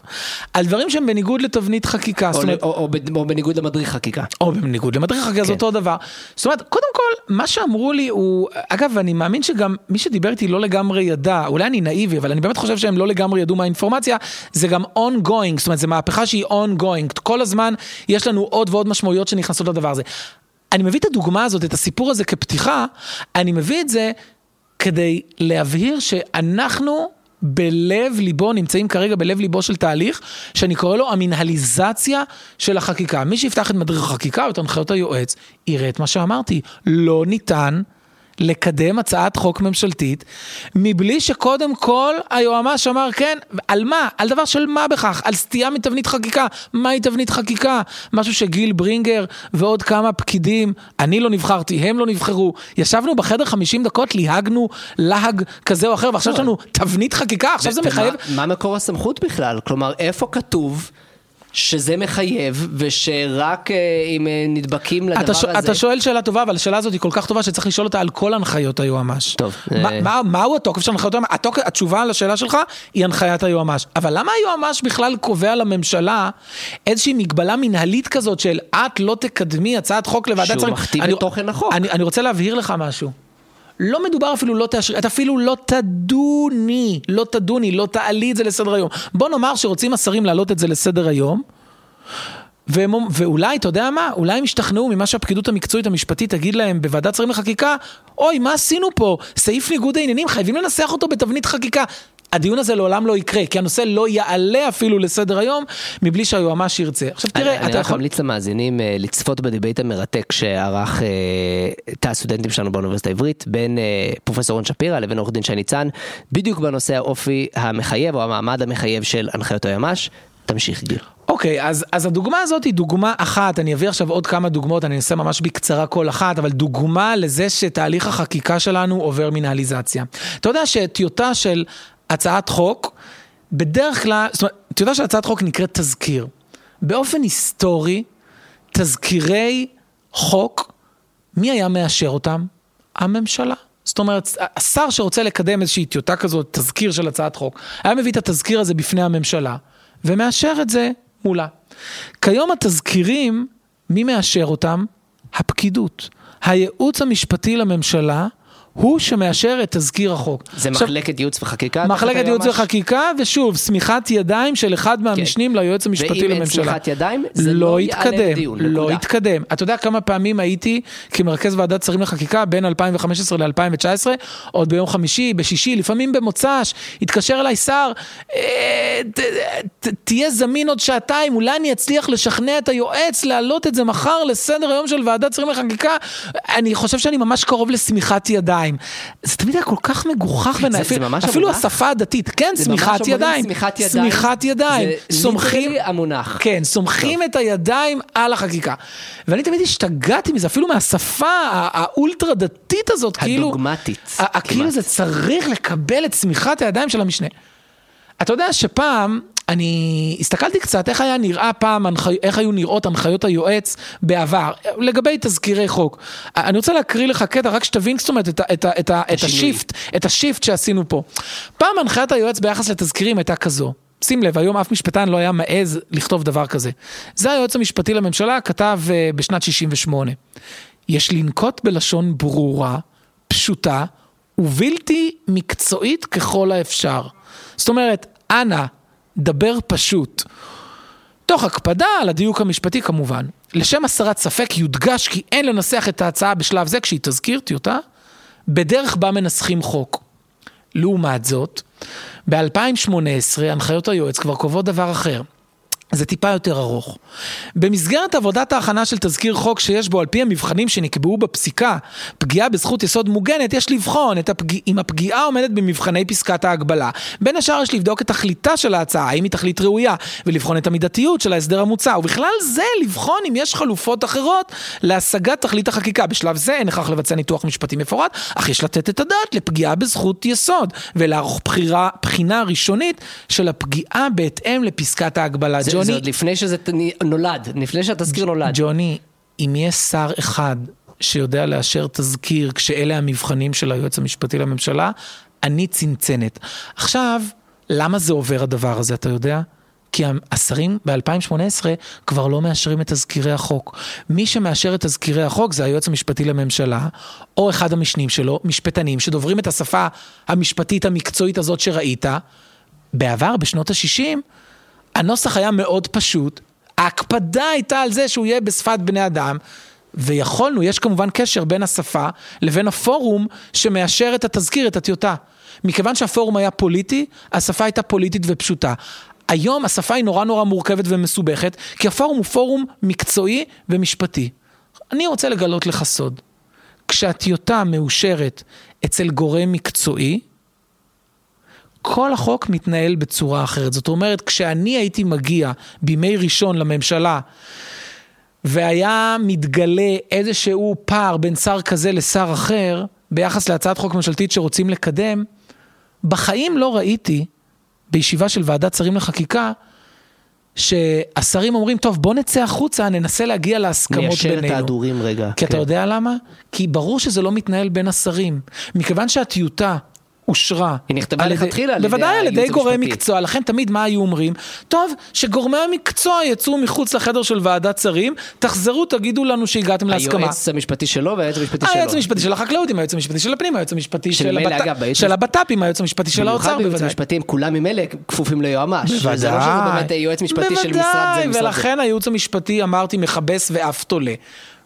על דברים שהם בניגוד לתבנית חקיקה. או, בניגוד למדריך חקיקה. או בניגוד למדריך חקיקה זה כן. אותו דבר. זאת אומרת, קודם כל, מה שאמרו לי הוא, אגב, אני מאמין שגם מי שדיבר איתי לא לגמרי ידע, אולי אני נאיבי, אבל אני באמת חושב שהם לא לגמרי ידעו מהאינפורמציה, זה גם ongoing, זאת אומרת, זו מהפכה שהיא ongoing. כל הזמן יש לנו עוד ועוד משמעויות שנכנסות לדבר הזה. אני מביא את הדוגמה הזאת, את הסיפור הזה כפתיחה, אני מביא את זה כדי להבהיר שאנחנו בלב ליבו, נמצאים כרגע בלב ליבו של תהליך, שאני קורא לו המנהליזציה של החקיקה. מי שיפתח את מדריך החקיקה או את הנחיות היועץ, יראה את מה שאמרתי. לא ניתן לקדם הצעת חוק ממשלתית, מבלי שקודם כל היועמ"ש אמר כן, על מה? על דבר של מה בכך? על סטייה מתבנית חקיקה. מהי תבנית חקיקה? משהו שגיל ברינגר ועוד כמה פקידים, אני לא נבחרתי, הם לא נבחרו, ישבנו בחדר 50 דקות, ליהגנו להג כזה או אחר, ועכשיו יש לנו תבנית חקיקה, עכשיו זה מחייב... מה מקור הסמכות בכלל? כלומר, איפה כתוב שזה מחייב, ושרק אה, אם אה, נדבקים לדבר אתה, ש... הזה... אתה שואל שאלה טובה, אבל השאלה הזאת היא כל כך טובה שצריך לשאול אותה על כל הנחיות היועמ"ש. טוב, מה, אה. מה, מהו התוקף של הנחיות היועמ"ש? התוק... התשובה לשאלה שלך היא הנחיית היועמ"ש. אבל למה היועמ"ש בכלל קובע לממשלה איזושהי מגבלה מנהלית כזאת של את לא תקדמי הצעת חוק לוועדת שהוא שרים? מכתיב אני- את תוכן החוק. אני, אני רוצה להבהיר לך משהו. לא מדובר אפילו לא תאשרי, את אפילו לא תדוני, לא תדוני, לא תעלי את זה לסדר היום. בוא נאמר שרוצים השרים להעלות את זה לסדר היום, והם, ואולי, אתה יודע מה? אולי הם ישתכנעו ממה שהפקידות המקצועית המשפטית תגיד להם בוועדת שרים לחקיקה, אוי, מה עשינו פה? סעיף ניגוד העניינים, חייבים לנסח אותו בתבנית חקיקה. הדיון הזה לעולם לא יקרה, כי הנושא לא יעלה אפילו לסדר היום, מבלי שהיועמ"ש ירצה. עכשיו תראה, אני, אני אתה רק יכול... ממליץ למאזינים אה, לצפות ב debate המרתק שערך אה, תא הסטודנטים שלנו באוניברסיטה העברית בין אה, פרופסור רון שפירא לבין עורך דין שי ניצן, בדיוק בנושא האופי המחייב או המעמד המחייב של הנחיות היועמ"ש. תמשיך גיל. אוקיי, אז, אז הדוגמה הזאת היא דוגמה אחת, אני אביא עכשיו עוד כמה דוגמאות, אני אעשה ממש בקצרה כל אחת, אבל דוגמה לזה שתהליך החקיקה שלנו עובר מנהליזציה. אתה יודע שטיוטה של הצעת חוק, בדרך כלל, זאת אומרת, טיוטה של הצעת חוק נקראת תזכיר. באופן היסטורי, תזכירי חוק, מי היה מאשר אותם? הממשלה. זאת אומרת, השר שרוצה לקדם איזושהי טיוטה כזאת, תזכיר של הצעת חוק, היה מביא את התזכיר הזה בפני הממשלה, ומאשר את זה מולה. כיום התזכירים, מי מאשר אותם? הפקידות. הייעוץ המשפטי לממשלה הוא שמאשר את תזכיר החוק. זה עכשיו, מחלקת ייעוץ וחקיקה? מחלקת ייעוץ היועמ"ש? וחקיקה, ושוב, סמיכת ידיים של אחד מהמשנים ליועץ המשפטי ואם אין לממשלה. סמיכת ידיים, זה לא לא יתקדם, לדיון, לא נקודה. יתקדם. אתה יודע כמה פעמים הייתי כמרכז ועדת שרים לחקיקה בין 2015 ל-2019, עוד ביום חמישי, בשישי, לפעמים במוצ"ש, התקשר אליי שר, אה, תהיה זמין עוד שעתיים, אולי אני אצליח לשכנע את היועץ להעלות את זה מחר לסדר היום של ועדת שרים לחקיקה. אני חושב שאני ממש קרוב לסמיכת ידיים. ידיים. זה תמיד היה כל כך מגוחך בעיניי, אפילו המונח? השפה הדתית, כן, אומרים ידיים. סמיכת ידיים. סמיכת ידיים. זה סומכים, המונח. כן, סומכים את הידיים על החקיקה. ואני תמיד השתגעתי מזה, אפילו מהשפה האולטרה דתית הזאת, כאילו... הדוגמטית, כאילו. זה צריך לקבל את צמיחת הידיים של המשנה. אתה יודע שפעם, אני הסתכלתי קצת איך היה נראה פעם. איך היו נראות הנחיות היועץ בעבר, לגבי תזכירי חוק. אני רוצה להקריא לך קטע, רק שתבין, זאת אומרת, את, את, את, את. השיפט, את השיפט שעשינו פה. פעם הנחיית היועץ ביחס לתזכירים הייתה כזו. שים לב, היום אף משפטן לא היה מעז לכתוב דבר כזה. זה היועץ המשפטי לממשלה כתב אה, בשנת 68. יש לנקוט בלשון ברורה, פשוטה ובלתי מקצועית ככל האפשר. זאת אומרת, אנא, דבר פשוט. תוך הקפדה על הדיוק המשפטי כמובן. לשם הסרת ספק יודגש כי אין לנסח את ההצעה בשלב זה כשהיא תזכיר טיוטה, בדרך בה מנסחים חוק. לעומת זאת, ב-2018 הנחיות היועץ כבר קובעות דבר אחר. זה טיפה יותר ארוך. במסגרת עבודת ההכנה של תזכיר חוק שיש בו על פי המבחנים שנקבעו בפסיקה, פגיעה בזכות יסוד מוגנת, יש לבחון הפג... אם הפגיעה עומדת במבחני פסקת ההגבלה. בין השאר יש לבדוק את תכליתה של ההצעה, האם היא תכלית ראויה, ולבחון את המידתיות של ההסדר המוצע, ובכלל זה לבחון אם יש חלופות אחרות להשגת תכלית החקיקה. בשלב זה אין הכרח לבצע ניתוח משפטי מפורט, אך יש לתת את הדעת לפגיעה בזכות יסוד, ולערוך בחירה, בחינה ראשונית של הפגיעה בהתאם לפסקת ההגבלה. זה, זה עוד לפני שזה נולד, לפני שהתזכיר נולד. ג'וני, אם יש שר אחד שיודע לאשר תזכיר כשאלה המבחנים של היועץ המשפטי לממשלה, אני צנצנת. עכשיו, למה זה עובר הדבר הזה, אתה יודע? כי השרים ב-2018 כבר לא מאשרים את תזכירי החוק. מי שמאשר את תזכירי החוק זה היועץ המשפטי לממשלה, או אחד המשנים שלו, משפטנים שדוברים את השפה המשפטית המקצועית הזאת שראית. בעבר, בשנות ה-60, הנוסח היה מאוד פשוט, ההקפדה הייתה על זה שהוא יהיה בשפת בני אדם, ויכולנו, יש כמובן קשר בין השפה לבין הפורום שמאשר את התזכיר, את הטיוטה. מכיוון שהפורום היה פוליטי, השפה הייתה פוליטית ופשוטה. היום השפה היא נורא נורא מורכבת ומסובכת, כי הפורום הוא פורום מקצועי ומשפטי. אני רוצה לגלות לך סוד. כשהטיוטה מאושרת אצל גורם מקצועי, כל החוק מתנהל בצורה אחרת. זאת אומרת, כשאני הייתי מגיע בימי ראשון לממשלה, והיה מתגלה איזשהו פער בין שר כזה לשר אחר, ביחס להצעת חוק ממשלתית שרוצים לקדם, בחיים לא ראיתי, בישיבה של ועדת שרים לחקיקה, שהשרים אומרים, טוב, בוא נצא החוצה, ננסה להגיע להסכמות ניישר בינינו. את ההדורים רגע. כי אתה כן. יודע למה? כי ברור שזה לא מתנהל בין השרים. מכיוון שהטיוטה אושרה. היא נכתבה על ידי- לכתחילה על ידי בוודאי על ידי הייעוץ המשפטי. מקצוע, לכן תמיד מה היו אומרים? טוב, שגורמי המקצוע יצאו מחוץ לחדר של ועדת שרים, תחזרו, תגידו לנו שהגעתם להסכמה. היועץ המשפטי שלו והיועץ המשפטי שלו. היועץ המשפטי של החקלאות עם היועץ המשפטי של הפנים, היועץ המשפטי של הבט"פ עם היועץ המשפטי של האוצר, במיוחד בייעוץ בוודאי. המשפטי, כולם ממילא כפופים ליועמ"ש. זה לא שזה משרד זה בוודאי, משרד זה. ולכן הייעוץ המשפטי, אמרתי, מכבס ואף תולה.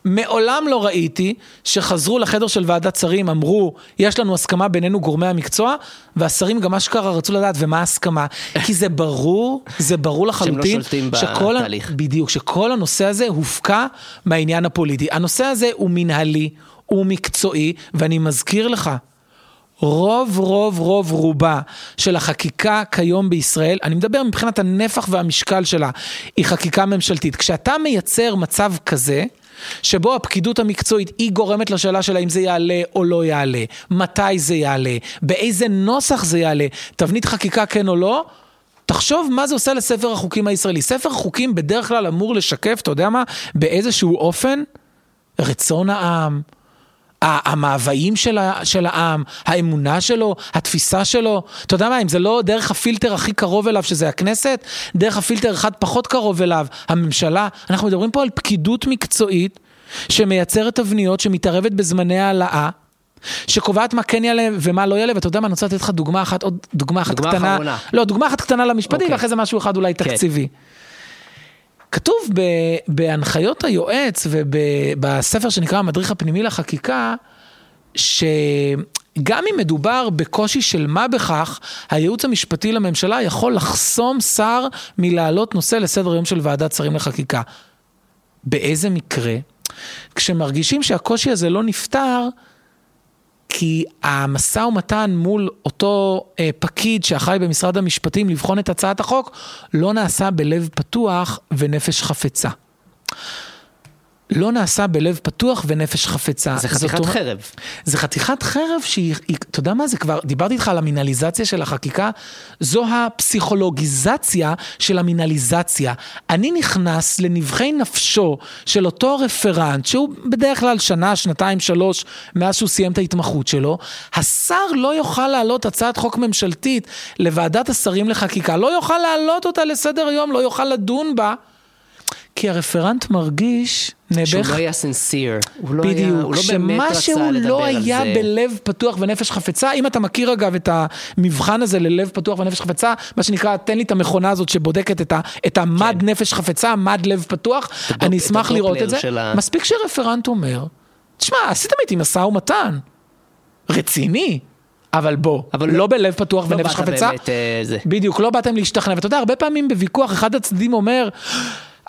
מעולם לא ראיתי שחזרו לחדר של ועדת שרים, אמרו, יש לנו הסכמה בינינו גורמי המקצוע, והשרים גם אשכרה רצו לדעת, ומה ההסכמה? כי זה ברור, זה ברור לחלוטין, שולטים שכל ה- בתהליך. בדיוק, שכל הנושא הזה הופקע מהעניין הפוליטי. הנושא הזה הוא מנהלי, הוא מקצועי, ואני מזכיר לך, רוב רוב רוב רובה של החקיקה כיום בישראל, אני מדבר מבחינת הנפח והמשקל שלה, היא חקיקה ממשלתית. כשאתה מייצר מצב כזה, שבו הפקידות המקצועית היא גורמת לשאלה של האם זה יעלה או לא יעלה, מתי זה יעלה, באיזה נוסח זה יעלה, תבנית חקיקה כן או לא, תחשוב מה זה עושה לספר החוקים הישראלי. ספר החוקים בדרך כלל אמור לשקף, אתה יודע מה, באיזשהו אופן, רצון העם, המאוויים של, ה, של העם, האמונה שלו, התפיסה שלו. אתה יודע מה, אם זה לא דרך הפילטר הכי קרוב אליו, שזה הכנסת, דרך הפילטר אחד פחות קרוב אליו, הממשלה. אנחנו מדברים פה על פקידות מקצועית שמייצרת תבניות, שמתערבת בזמני העלאה. שקובעת מה כן יעלה ומה לא יעלה, ואתה יודע מה, אני רוצה לתת לך דוגמה אחת, עוד דוגמה אחת דוגמה קטנה. אחרונה. לא, דוגמה אחת קטנה למשפטי, אוקיי. ואחרי זה משהו אחד אולי כן. תקציבי. כתוב ב, בהנחיות היועץ ובספר שנקרא המדריך הפנימי לחקיקה, שגם אם מדובר בקושי של מה בכך, הייעוץ המשפטי לממשלה יכול לחסום שר מלהעלות נושא לסדר יום של ועדת שרים לחקיקה. באיזה מקרה? כשמרגישים שהקושי הזה לא נפתר, כי המשא ומתן מול אותו אה, פקיד שאחראי במשרד המשפטים לבחון את הצעת החוק, לא נעשה בלב פתוח ונפש חפצה. לא נעשה בלב פתוח ונפש חפצה. זה חתיכת זאת, חרב. זה חתיכת חרב שהיא, היא- אתה יודע מה זה כבר, דיברתי איתך על המינליזציה של החקיקה, זו הפסיכולוגיזציה של המינליזציה. אני נכנס לנבחי נפשו של אותו רפרנט, שהוא בדרך כלל שנה, שנתיים, שלוש, מאז שהוא סיים את ההתמחות שלו, השר לא יוכל להעלות הצעת חוק ממשלתית לוועדת השרים לחקיקה, לא יוכל להעלות אותה לסדר היום, לא יוכל לדון בה. כי הרפרנט מרגיש נעבך שהוא לא היה sincere. הוא לא היה, בדיוק, הוא לא באמת רצה שמשהו לדבר לא על היה זה. בלב פתוח ונפש חפצה, אם אתה מכיר אגב את המבחן הזה ללב פתוח ונפש חפצה, מה שנקרא, תן לי את המכונה הזאת שבודקת את, ה, את המד כן. נפש חפצה, מד לב פתוח, הדופ- אני אשמח לראות את זה. ה- מספיק שרפרנט אומר, תשמע, עשיתם איתי משא ומתן, רציני, אבל בוא, אבל לא לא- בלב פתוח לא ונפש חפצה. באמת, אה. בדיוק, לא באתם להשתכנע. ואתה יודע, הרבה פעמים בוויכוח אחד הצדדים אומר,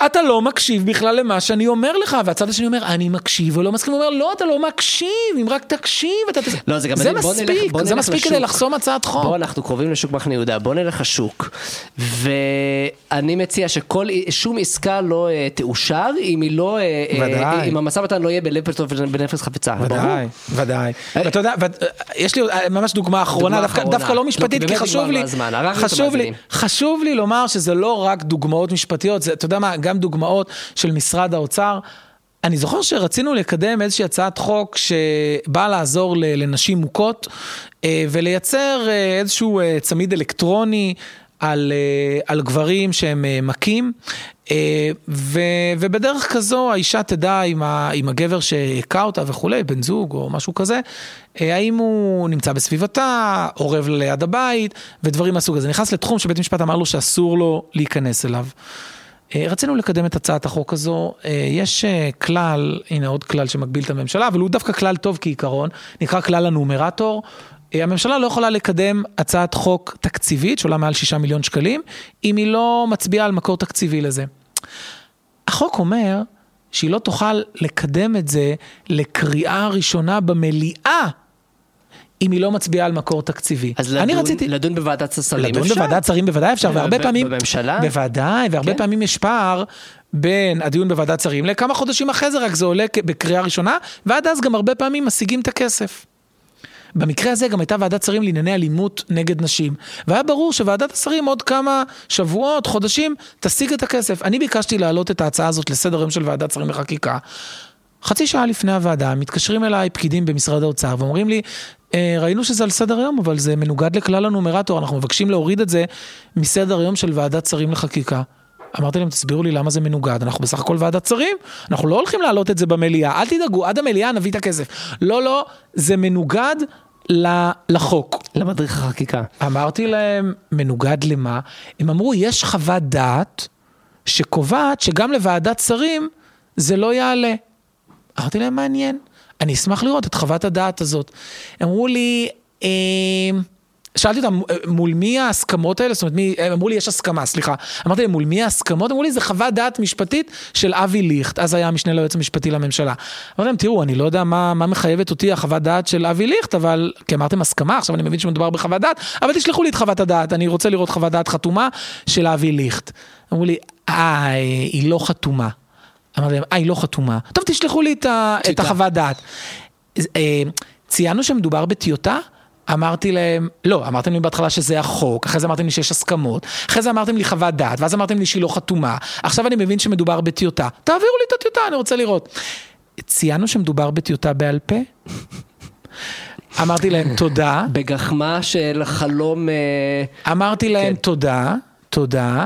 אתה לא מקשיב בכלל למה שאני אומר לך, והצד השני אומר, אני מקשיב ולא מסכים, הוא אומר, לא, אתה לא מקשיב, אם רק תקשיב, אתה... תס-" לא, זה גם זה. בוא נלך- מספיק, בוא זה נלך מספיק כדי לשוק. לחסום הצעת חוק. בוא, אנחנו קרובים לשוק מחנה יהודה, בוא נלך לשוק. ואני מציע שכל, שום עסקה לא אה, תאושר אם היא לא, אה, ודאי. אם המשא ומתן לא יהיה בלב פתוח ובנפש חפצה. ברור. ודאי, ודאי. ואתה יודע, ו- יש לי ממש דוגמה אחרונה, דוגמה דווקא- אחרונה. דווקא לא משפטית, לא, כי באמת חשוב לי, חשוב לי. חשוב לי לומר שזה לא רק דוגמאות משפטיות, זה, אתה יודע מה, גם דוגמאות של משרד האוצר. אני זוכר שרצינו לקדם איזושהי הצעת חוק שבאה לעזור לנשים מוכות אה, ולייצר אה, איזשהו אה, צמיד אלקטרוני על, על גברים שהם מכים, ו, ובדרך כזו האישה תדע עם, ה, עם הגבר שהכה אותה וכולי, בן זוג או משהו כזה, האם הוא נמצא בסביבתה, אורב ליד הבית, ודברים מהסוג הזה. נכנס לתחום שבית המשפט אמר לו שאסור לו להיכנס אליו. אה, רצינו לקדם את הצעת החוק הזו, אה, יש אה, כלל, הנה עוד כלל שמגביל את הממשלה, אבל הוא דווקא כלל טוב כעיקרון, נקרא כלל הנומרטור. הממשלה לא יכולה לקדם הצעת חוק תקציבית שעולה מעל 6 מיליון שקלים, אם היא לא מצביעה על מקור תקציבי לזה. החוק אומר שהיא לא תוכל לקדם את זה לקריאה ראשונה במליאה, אם היא לא מצביעה על מקור תקציבי. אז לדון, רציתי... לדון בוועדת השרים לדון אפשר. בוועדת שרים בוודאי אפשר, והרבה פעמים... בממשלה? בוודאי, והרבה כן. פעמים יש פער בין הדיון בוועדת שרים לכמה חודשים אחרי זה, רק זה עולה בקריאה ראשונה, ועד אז גם הרבה פעמים משיגים את הכסף. במקרה הזה גם הייתה ועדת שרים לענייני אלימות נגד נשים, והיה ברור שוועדת השרים עוד כמה שבועות, חודשים, תשיג את הכסף. אני ביקשתי להעלות את ההצעה הזאת לסדר היום של ועדת שרים לחקיקה. חצי שעה לפני הוועדה, מתקשרים אליי פקידים במשרד האוצר ואומרים לי, "אה, ראינו שזה על סדר היום, אבל זה מנוגד לכלל הנומרטור, אנחנו מבקשים להוריד את זה מסדר היום של ועדת שרים לחקיקה. אמרתי להם, תסבירו לי למה זה מנוגד, אנחנו בסך הכל ועדת שרים, אנחנו לא הולכים להעלות את זה במליאה, אל תדאגו, עד המליאה נביא את הכסף. לא, לא, זה מנוגד לחוק. למדריך החקיקה. אמרתי להם, מנוגד למה? הם אמרו, יש חוות דעת שקובעת שגם לוועדת שרים זה לא יעלה. אמרתי להם, מעניין, אני אשמח לראות את חוות הדעת הזאת. אמרו לי, אה, שאלתי אותם, "אה, מול מי ההסכמות האלה? זאת אומרת, מי, הם אמרו לי, יש הסכמה, סליחה. אמרתי להם, מול מי ההסכמות? אמרו לי, זה חוות דעת משפטית של אבי ליכט, אז היה המשנה ליועץ המשפטי לממשלה. אמרתי להם, תראו, אני לא יודע מה, מה מחייבת אותי החוות דעת של אבי ליכט, אבל, כי אמרתם הסכמה, עכשיו אני מבין שמדובר בחוות דעת, אבל תשלחו לי את חוות הדעת, אני רוצה לראות חוות דעת חתומה של אבי ליכט. אמרו לי, אה, היא לא חתומה. אמרתי להם, אה, היא לא חתומה. טוב, תשלחו לי את, את. החוות דעת. אה, ציינו שמדובר בטיוטה? אמרתי להם, לא, אמרתם לי בהתחלה שזה החוק, אחרי זה אמרתם לי שיש הסכמות, אחרי זה אמרתם לי חוות דעת, ואז אמרתם לי שהיא לא חתומה, עכשיו אני מבין שמדובר בטיוטה, תעבירו לי את הטיוטה, אני רוצה לראות. ציינו שמדובר בטיוטה בעל פה? אמרתי להם תודה, בגחמה של חלום... אה, אמרתי להם כן. תודה, תודה,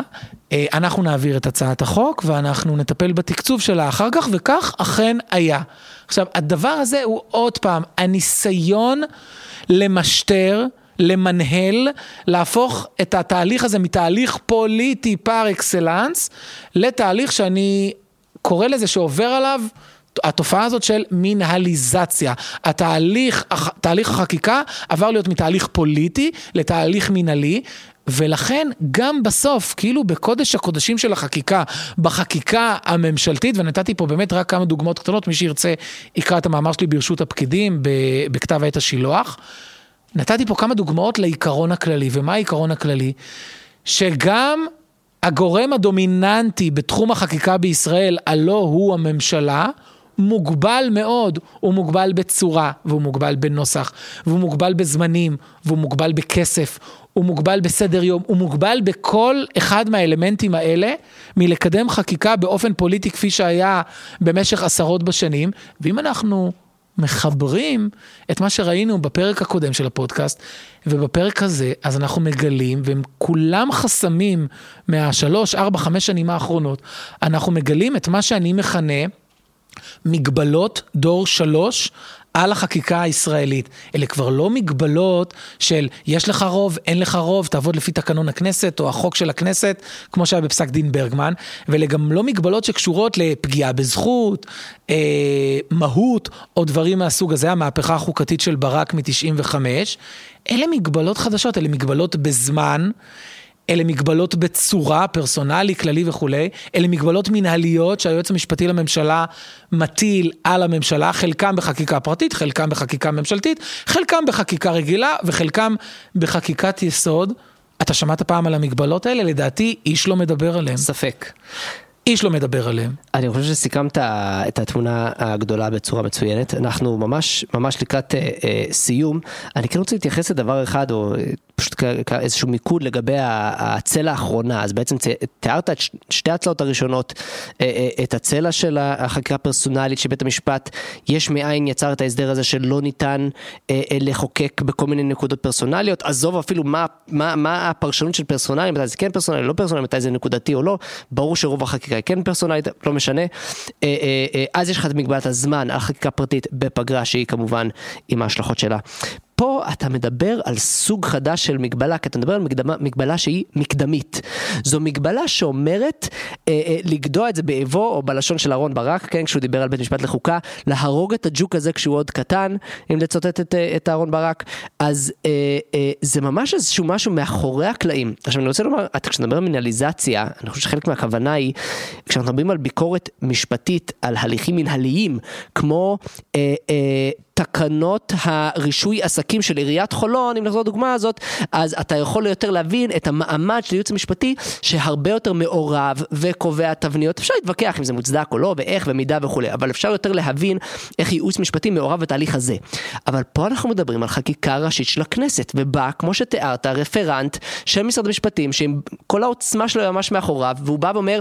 אנחנו נעביר את הצעת החוק ואנחנו נטפל בתקצוב שלה אחר כך, וכך אכן היה. עכשיו, הדבר הזה הוא עוד פעם, הניסיון למשטר, למנהל, להפוך את התהליך הזה מתהליך פוליטי פר אקסלנס, לתהליך שאני קורא לזה שעובר עליו התופעה הזאת של מנהליזציה. התהליך, תהליך החקיקה עבר להיות מתהליך פוליטי לתהליך מנהלי, ולכן גם בסוף, כאילו בקודש הקודשים של החקיקה, בחקיקה הממשלתית, ונתתי פה באמת רק כמה דוגמאות קטנות, מי שירצה יקרא את המאמר שלי ברשות הפקידים, בכתב עת השילוח. נתתי פה כמה דוגמאות לעיקרון הכללי, ומה העיקרון הכללי? שגם הגורם הדומיננטי בתחום החקיקה בישראל, הלא הוא הממשלה, מוגבל מאוד, הוא מוגבל בצורה, והוא מוגבל בנוסח, והוא מוגבל בזמנים, והוא מוגבל בכסף, הוא מוגבל בסדר יום, הוא מוגבל בכל אחד מהאלמנטים האלה מלקדם חקיקה באופן פוליטי כפי שהיה במשך עשרות בשנים, ואם אנחנו מחברים את מה שראינו בפרק הקודם של הפודקאסט, ובפרק הזה, אז אנחנו מגלים, והם כולם חסמים מהשלוש, ארבע, חמש שנים האחרונות, אנחנו מגלים את מה שאני מכנה מגבלות דור שלוש על החקיקה הישראלית. אלה כבר לא מגבלות של יש לך רוב, אין לך רוב, תעבוד לפי תקנון הכנסת או החוק של הכנסת, כמו שהיה בפסק דין ברגמן, ואלה גם לא מגבלות שקשורות לפגיעה בזכות, אה, מהות או דברים מהסוג הזה, המהפכה החוקתית של ברק מ-95. אלה מגבלות חדשות, אלה מגבלות בזמן. אלה מגבלות בצורה, פרסונלי, כללי וכולי, אלה מגבלות מנהליות שהיועץ המשפטי לממשלה מטיל על הממשלה, חלקם בחקיקה פרטית, חלקם בחקיקה ממשלתית, חלקם בחקיקה רגילה וחלקם בחקיקת יסוד. אתה שמעת פעם על המגבלות האלה? לדעתי איש לא מדבר עליהן. ספק. איש לא מדבר עליהם. אני חושב שסיכמת את התמונה הגדולה בצורה מצוינת. אנחנו ממש ממש לקראת אה, אה, סיום. אני כן רוצה להתייחס לדבר אחד, או אה, פשוט איזשהו מיקוד לגבי הצלע האחרונה. אז בעצם תיארת את שתי הצלעות הראשונות, אה, אה, את הצלע של החקירה הפרסונלית שבית המשפט יש מאין יצר את ההסדר הזה שלא ניתן אה, לחוקק בכל מיני נקודות פרסונליות. עזוב אפילו מה, מה, מה הפרשנות של פרסונלי, מתי זה כן פרסונלי, לא פרסונלי, מתי זה נקודתי או לא. ברור שרוב החקיקה היא כן פרסונלית, לא משנה. אז יש לך את מגבלת הזמן על חקיקה פרטית בפגרה, שהיא כמובן עם ההשלכות שלה. פה אתה מדבר על סוג חדש של מגבלה, כי אתה מדבר על מגדמה, מגבלה שהיא מקדמית. זו מגבלה שאומרת אה, אה, לגדוע את זה באבו, או בלשון של אהרן ברק, כן, כשהוא דיבר על בית משפט לחוקה, להרוג את הג'וק הזה כשהוא עוד קטן, אם לצטט את, אה, את אהרן ברק. אז אה, אה, זה ממש איזשהו משהו מאחורי הקלעים. עכשיו אני רוצה לומר, אתה כשאתה מדבר על מנהליזציה, אני חושב שחלק מהכוונה היא, כשאנחנו מדברים על ביקורת משפטית, על הליכים מנהליים, כמו אה, אה, תקנות הרישוי עסקים של עיריית חולון, אם נחזור לדוגמה הזאת, אז אתה יכול יותר להבין את המעמד של הייעוץ המשפטי שהרבה יותר מעורב וקובע תבניות. אפשר להתווכח אם זה מוצדק או לא, ואיך ומידה וכולי, אבל אפשר יותר להבין איך ייעוץ משפטי מעורב בתהליך הזה. אבל פה אנחנו מדברים על חקיקה ראשית של הכנסת, ובה, כמו שתיארת, רפרנט של משרד המשפטים, שעם כל העוצמה שלו ממש מאחוריו, והוא בא ואומר,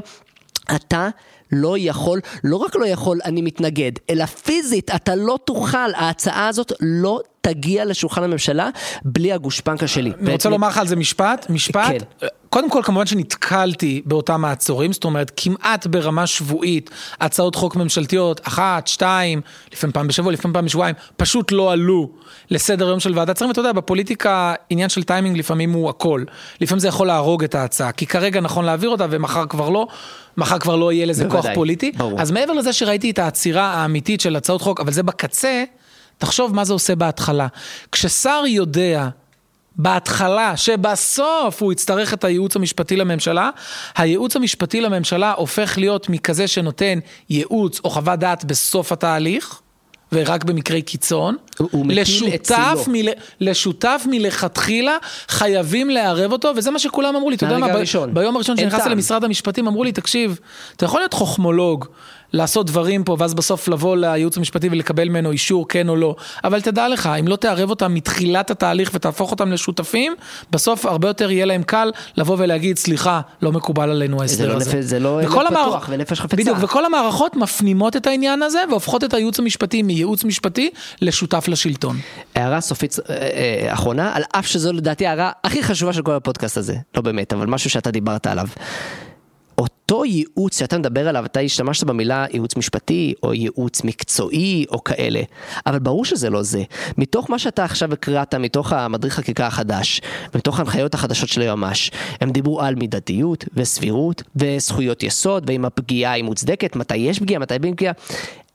אתה לא יכול, לא רק לא יכול, אני מתנגד, אלא פיזית אתה לא תוכל, ההצעה הזאת לא תגיע לשולחן הממשלה בלי הגושפנקה שלי. אני רוצה לומר לך על זה משפט, משפט. כן. קודם כל כמובן שנתקלתי באותם מעצורים, זאת אומרת כמעט ברמה שבועית הצעות חוק ממשלתיות, אחת, שתיים, לפעמים פעם בשבוע, לפעמים פעם בשבועיים, פשוט לא עלו לסדר היום של ועדת שרים, ואתה יודע, בפוליטיקה עניין של טיימינג לפעמים הוא הכל. לפעמים זה יכול להרוג את ההצעה, כי כרגע נכון להעביר אותה ומחר כבר לא, מחר כבר לא יהיה לזה בוודאי, כוח פוליטי. ברור. אז מעבר לזה שראיתי את העצירה האמיתית של הצעות חוק, אבל זה בקצה, תחשוב מה זה עושה בהתחלה. כששר יודע בהתחלה, שבסוף הוא יצטרך את הייעוץ המשפטי לממשלה, הייעוץ המשפטי לממשלה הופך להיות מכזה שנותן ייעוץ או חוות דעת בסוף התהליך, ורק במקרי קיצון, הוא צילו. מל, לשותף מלכתחילה, חייבים לערב אותו, וזה מה שכולם אמרו לי, אתה יודע מה, הראשון. ביום הראשון שנכנסתי למשרד המשפטים אמרו לי, תקשיב, אתה יכול להיות חוכמולוג, לעשות דברים פה, ואז בסוף לבוא לייעוץ המשפטי ולקבל ממנו אישור כן או לא. אבל תדע לך, אם לא תערב אותם מתחילת התהליך ותהפוך אותם לשותפים, בסוף הרבה יותר יהיה להם קל לבוא ולהגיד, סליחה, לא מקובל עלינו ההסדר לא הזה. זה לא פתוח ונפש חפצה. בדיוק, וכל המערכות מפנימות את העניין הזה, והופכות את הייעוץ המשפטי מייעוץ משפטי לשותף לשלטון. הערה סופית אה, אה, אחרונה, על אף שזו לדעתי ההערה הכי חשובה של כל הפודקאסט הזה. לא באמת, אבל משהו שאתה דיברת עליו. אותו ייעוץ שאתה מדבר עליו, אתה השתמשת במילה ייעוץ משפטי או ייעוץ מקצועי או כאלה, אבל ברור שזה לא זה. מתוך מה שאתה עכשיו הקראת, מתוך המדריך חקיקה החדש, מתוך ההנחיות החדשות של היועמ"ש, הם דיברו על מידתיות וסבירות וזכויות יסוד, ואם הפגיעה היא מוצדקת, מתי יש פגיעה, מתי אין פגיעה.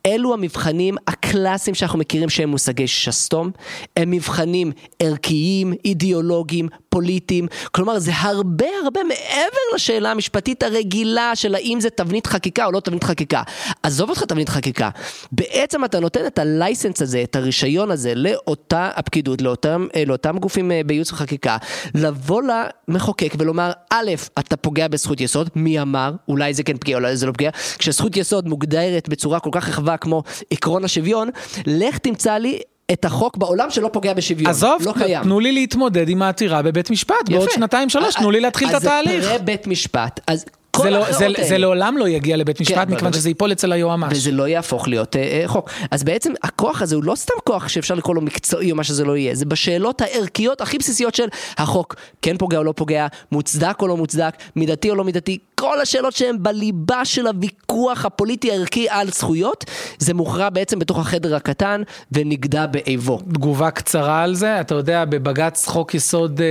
אלו המבחנים הקלאסיים שאנחנו מכירים שהם מושגי שסתום, הם מבחנים ערכיים, אידיאולוגיים, פוליטיים, כלומר זה הרבה הרבה מעבר לשאלה המשפטית הרגילה של האם זה תבנית חקיקה או לא תבנית חקיקה. עזוב אותך תבנית חקיקה, בעצם אתה נותן את הלייסנס הזה, את הרישיון הזה לאותה הפקידות, לאותם, אה, לאותם גופים אה, בייעוץ וחקיקה, לבוא למחוקק ולומר, א', אתה פוגע בזכות יסוד, מי אמר, אולי זה כן פגיע, אולי זה לא פגיע, כשזכות יסוד מוגדרת בצורה כל כך רחבה כמו עקרון השוויון, לך תמצא לי את החוק בעולם שלא פוגע בשוויון, עזוב, לא קיים. תנו לי להתמודד עם העתירה בבית משפט, בעוד יפה. שנתיים שלוש, תנו לי להתחיל את התהליך. אז זה פרה בית משפט, אז כל זה, לא, זה, האלה- זה לעולם לא יגיע לבית משפט, כן, מכיוון שזה ייפול אצל היועמ"ש. וזה לא יהפוך להיות אה, אה, חוק. אז בעצם הכוח הזה הוא לא סתם כוח שאפשר לקרוא לו מקצועי או מה שזה לא יהיה, זה בשאלות הערכיות הכי בסיסיות של החוק כן פוגע או לא פוגע, מוצדק או לא מוצדק, מידתי או לא מידתי, כל השאלות שהן בליבה של הוויכוח הפוליטי הערכי על זכויות, זה מוכרע בעצם בתוך החדר הקטן ונגדע באיבו. תגובה קצרה על זה, אתה יודע, בבג"ץ חוק יסוד אה,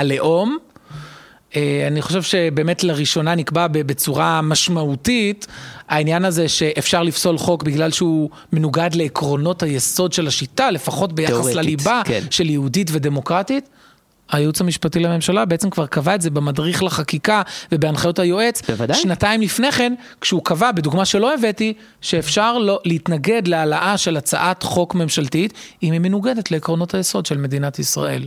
הלאום, אני חושב שבאמת לראשונה נקבע בצורה משמעותית העניין הזה שאפשר לפסול חוק בגלל שהוא מנוגד לעקרונות היסוד של השיטה, לפחות ביחס תיאורטית, לליבה כן. של יהודית ודמוקרטית. הייעוץ המשפטי לממשלה בעצם כבר קבע את זה במדריך לחקיקה ובהנחיות היועץ. בוודאי. שנתיים לפני כן, כשהוא קבע, בדוגמה שלא הבאתי, שאפשר לא, להתנגד להעלאה של הצעת חוק ממשלתית, אם היא מנוגדת לעקרונות היסוד של מדינת ישראל.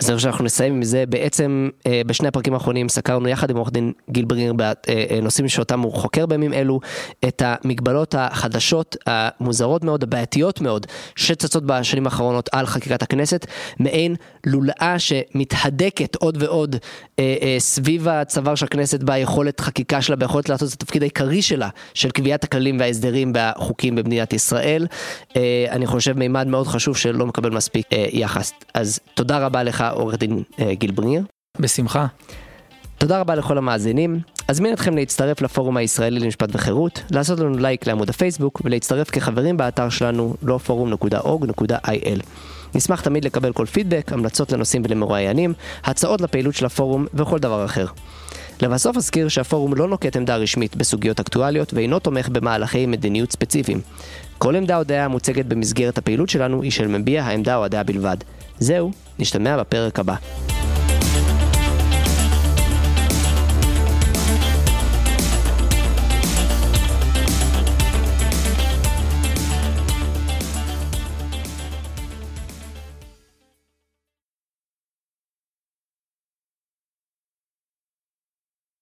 אז אני חושב שאנחנו נסיים עם זה. בעצם אה, בשני הפרקים האחרונים סקרנו יחד עם עורך דין גיל ברינר בנושאים שאותם הוא חוקר בימים אלו, את המגבלות החדשות, המוזרות מאוד, הבעייתיות מאוד, שצצות בשנים האחרונות על חקיקת הכנסת, מעין לולאה שמתהדקת עוד ועוד אה, אה, סביב הצוואר של הכנסת ביכולת חקיקה שלה, ביכולת לעשות את התפקיד העיקרי שלה, של קביעת הכללים וההסדרים והחוקים במדינת ישראל. אה, אני חושב מימד מאוד חשוב שלא מקבל מספיק אה, יחס. אז תודה רבה לך עורך דין אה, גיל ברינר. בשמחה. תודה רבה לכל המאזינים. אזמין אתכם להצטרף לפורום הישראלי למשפט וחירות, לעשות לנו לייק לעמוד הפייסבוק ולהצטרף כחברים באתר שלנו lawforum.org.il. נשמח תמיד לקבל כל פידבק, המלצות לנושאים ולמרואיינים, הצעות לפעילות של הפורום וכל דבר אחר. לבסוף אזכיר שהפורום לא נוקט עמדה רשמית בסוגיות אקטואליות ואינו תומך במהלכי מדיניות ספציפיים. כל עמדה או דעה המוצגת במסגרת הפעילות שלנו היא של מביע העמדה או הדעה בלבד. זהו, נשתמע בפרק הבא.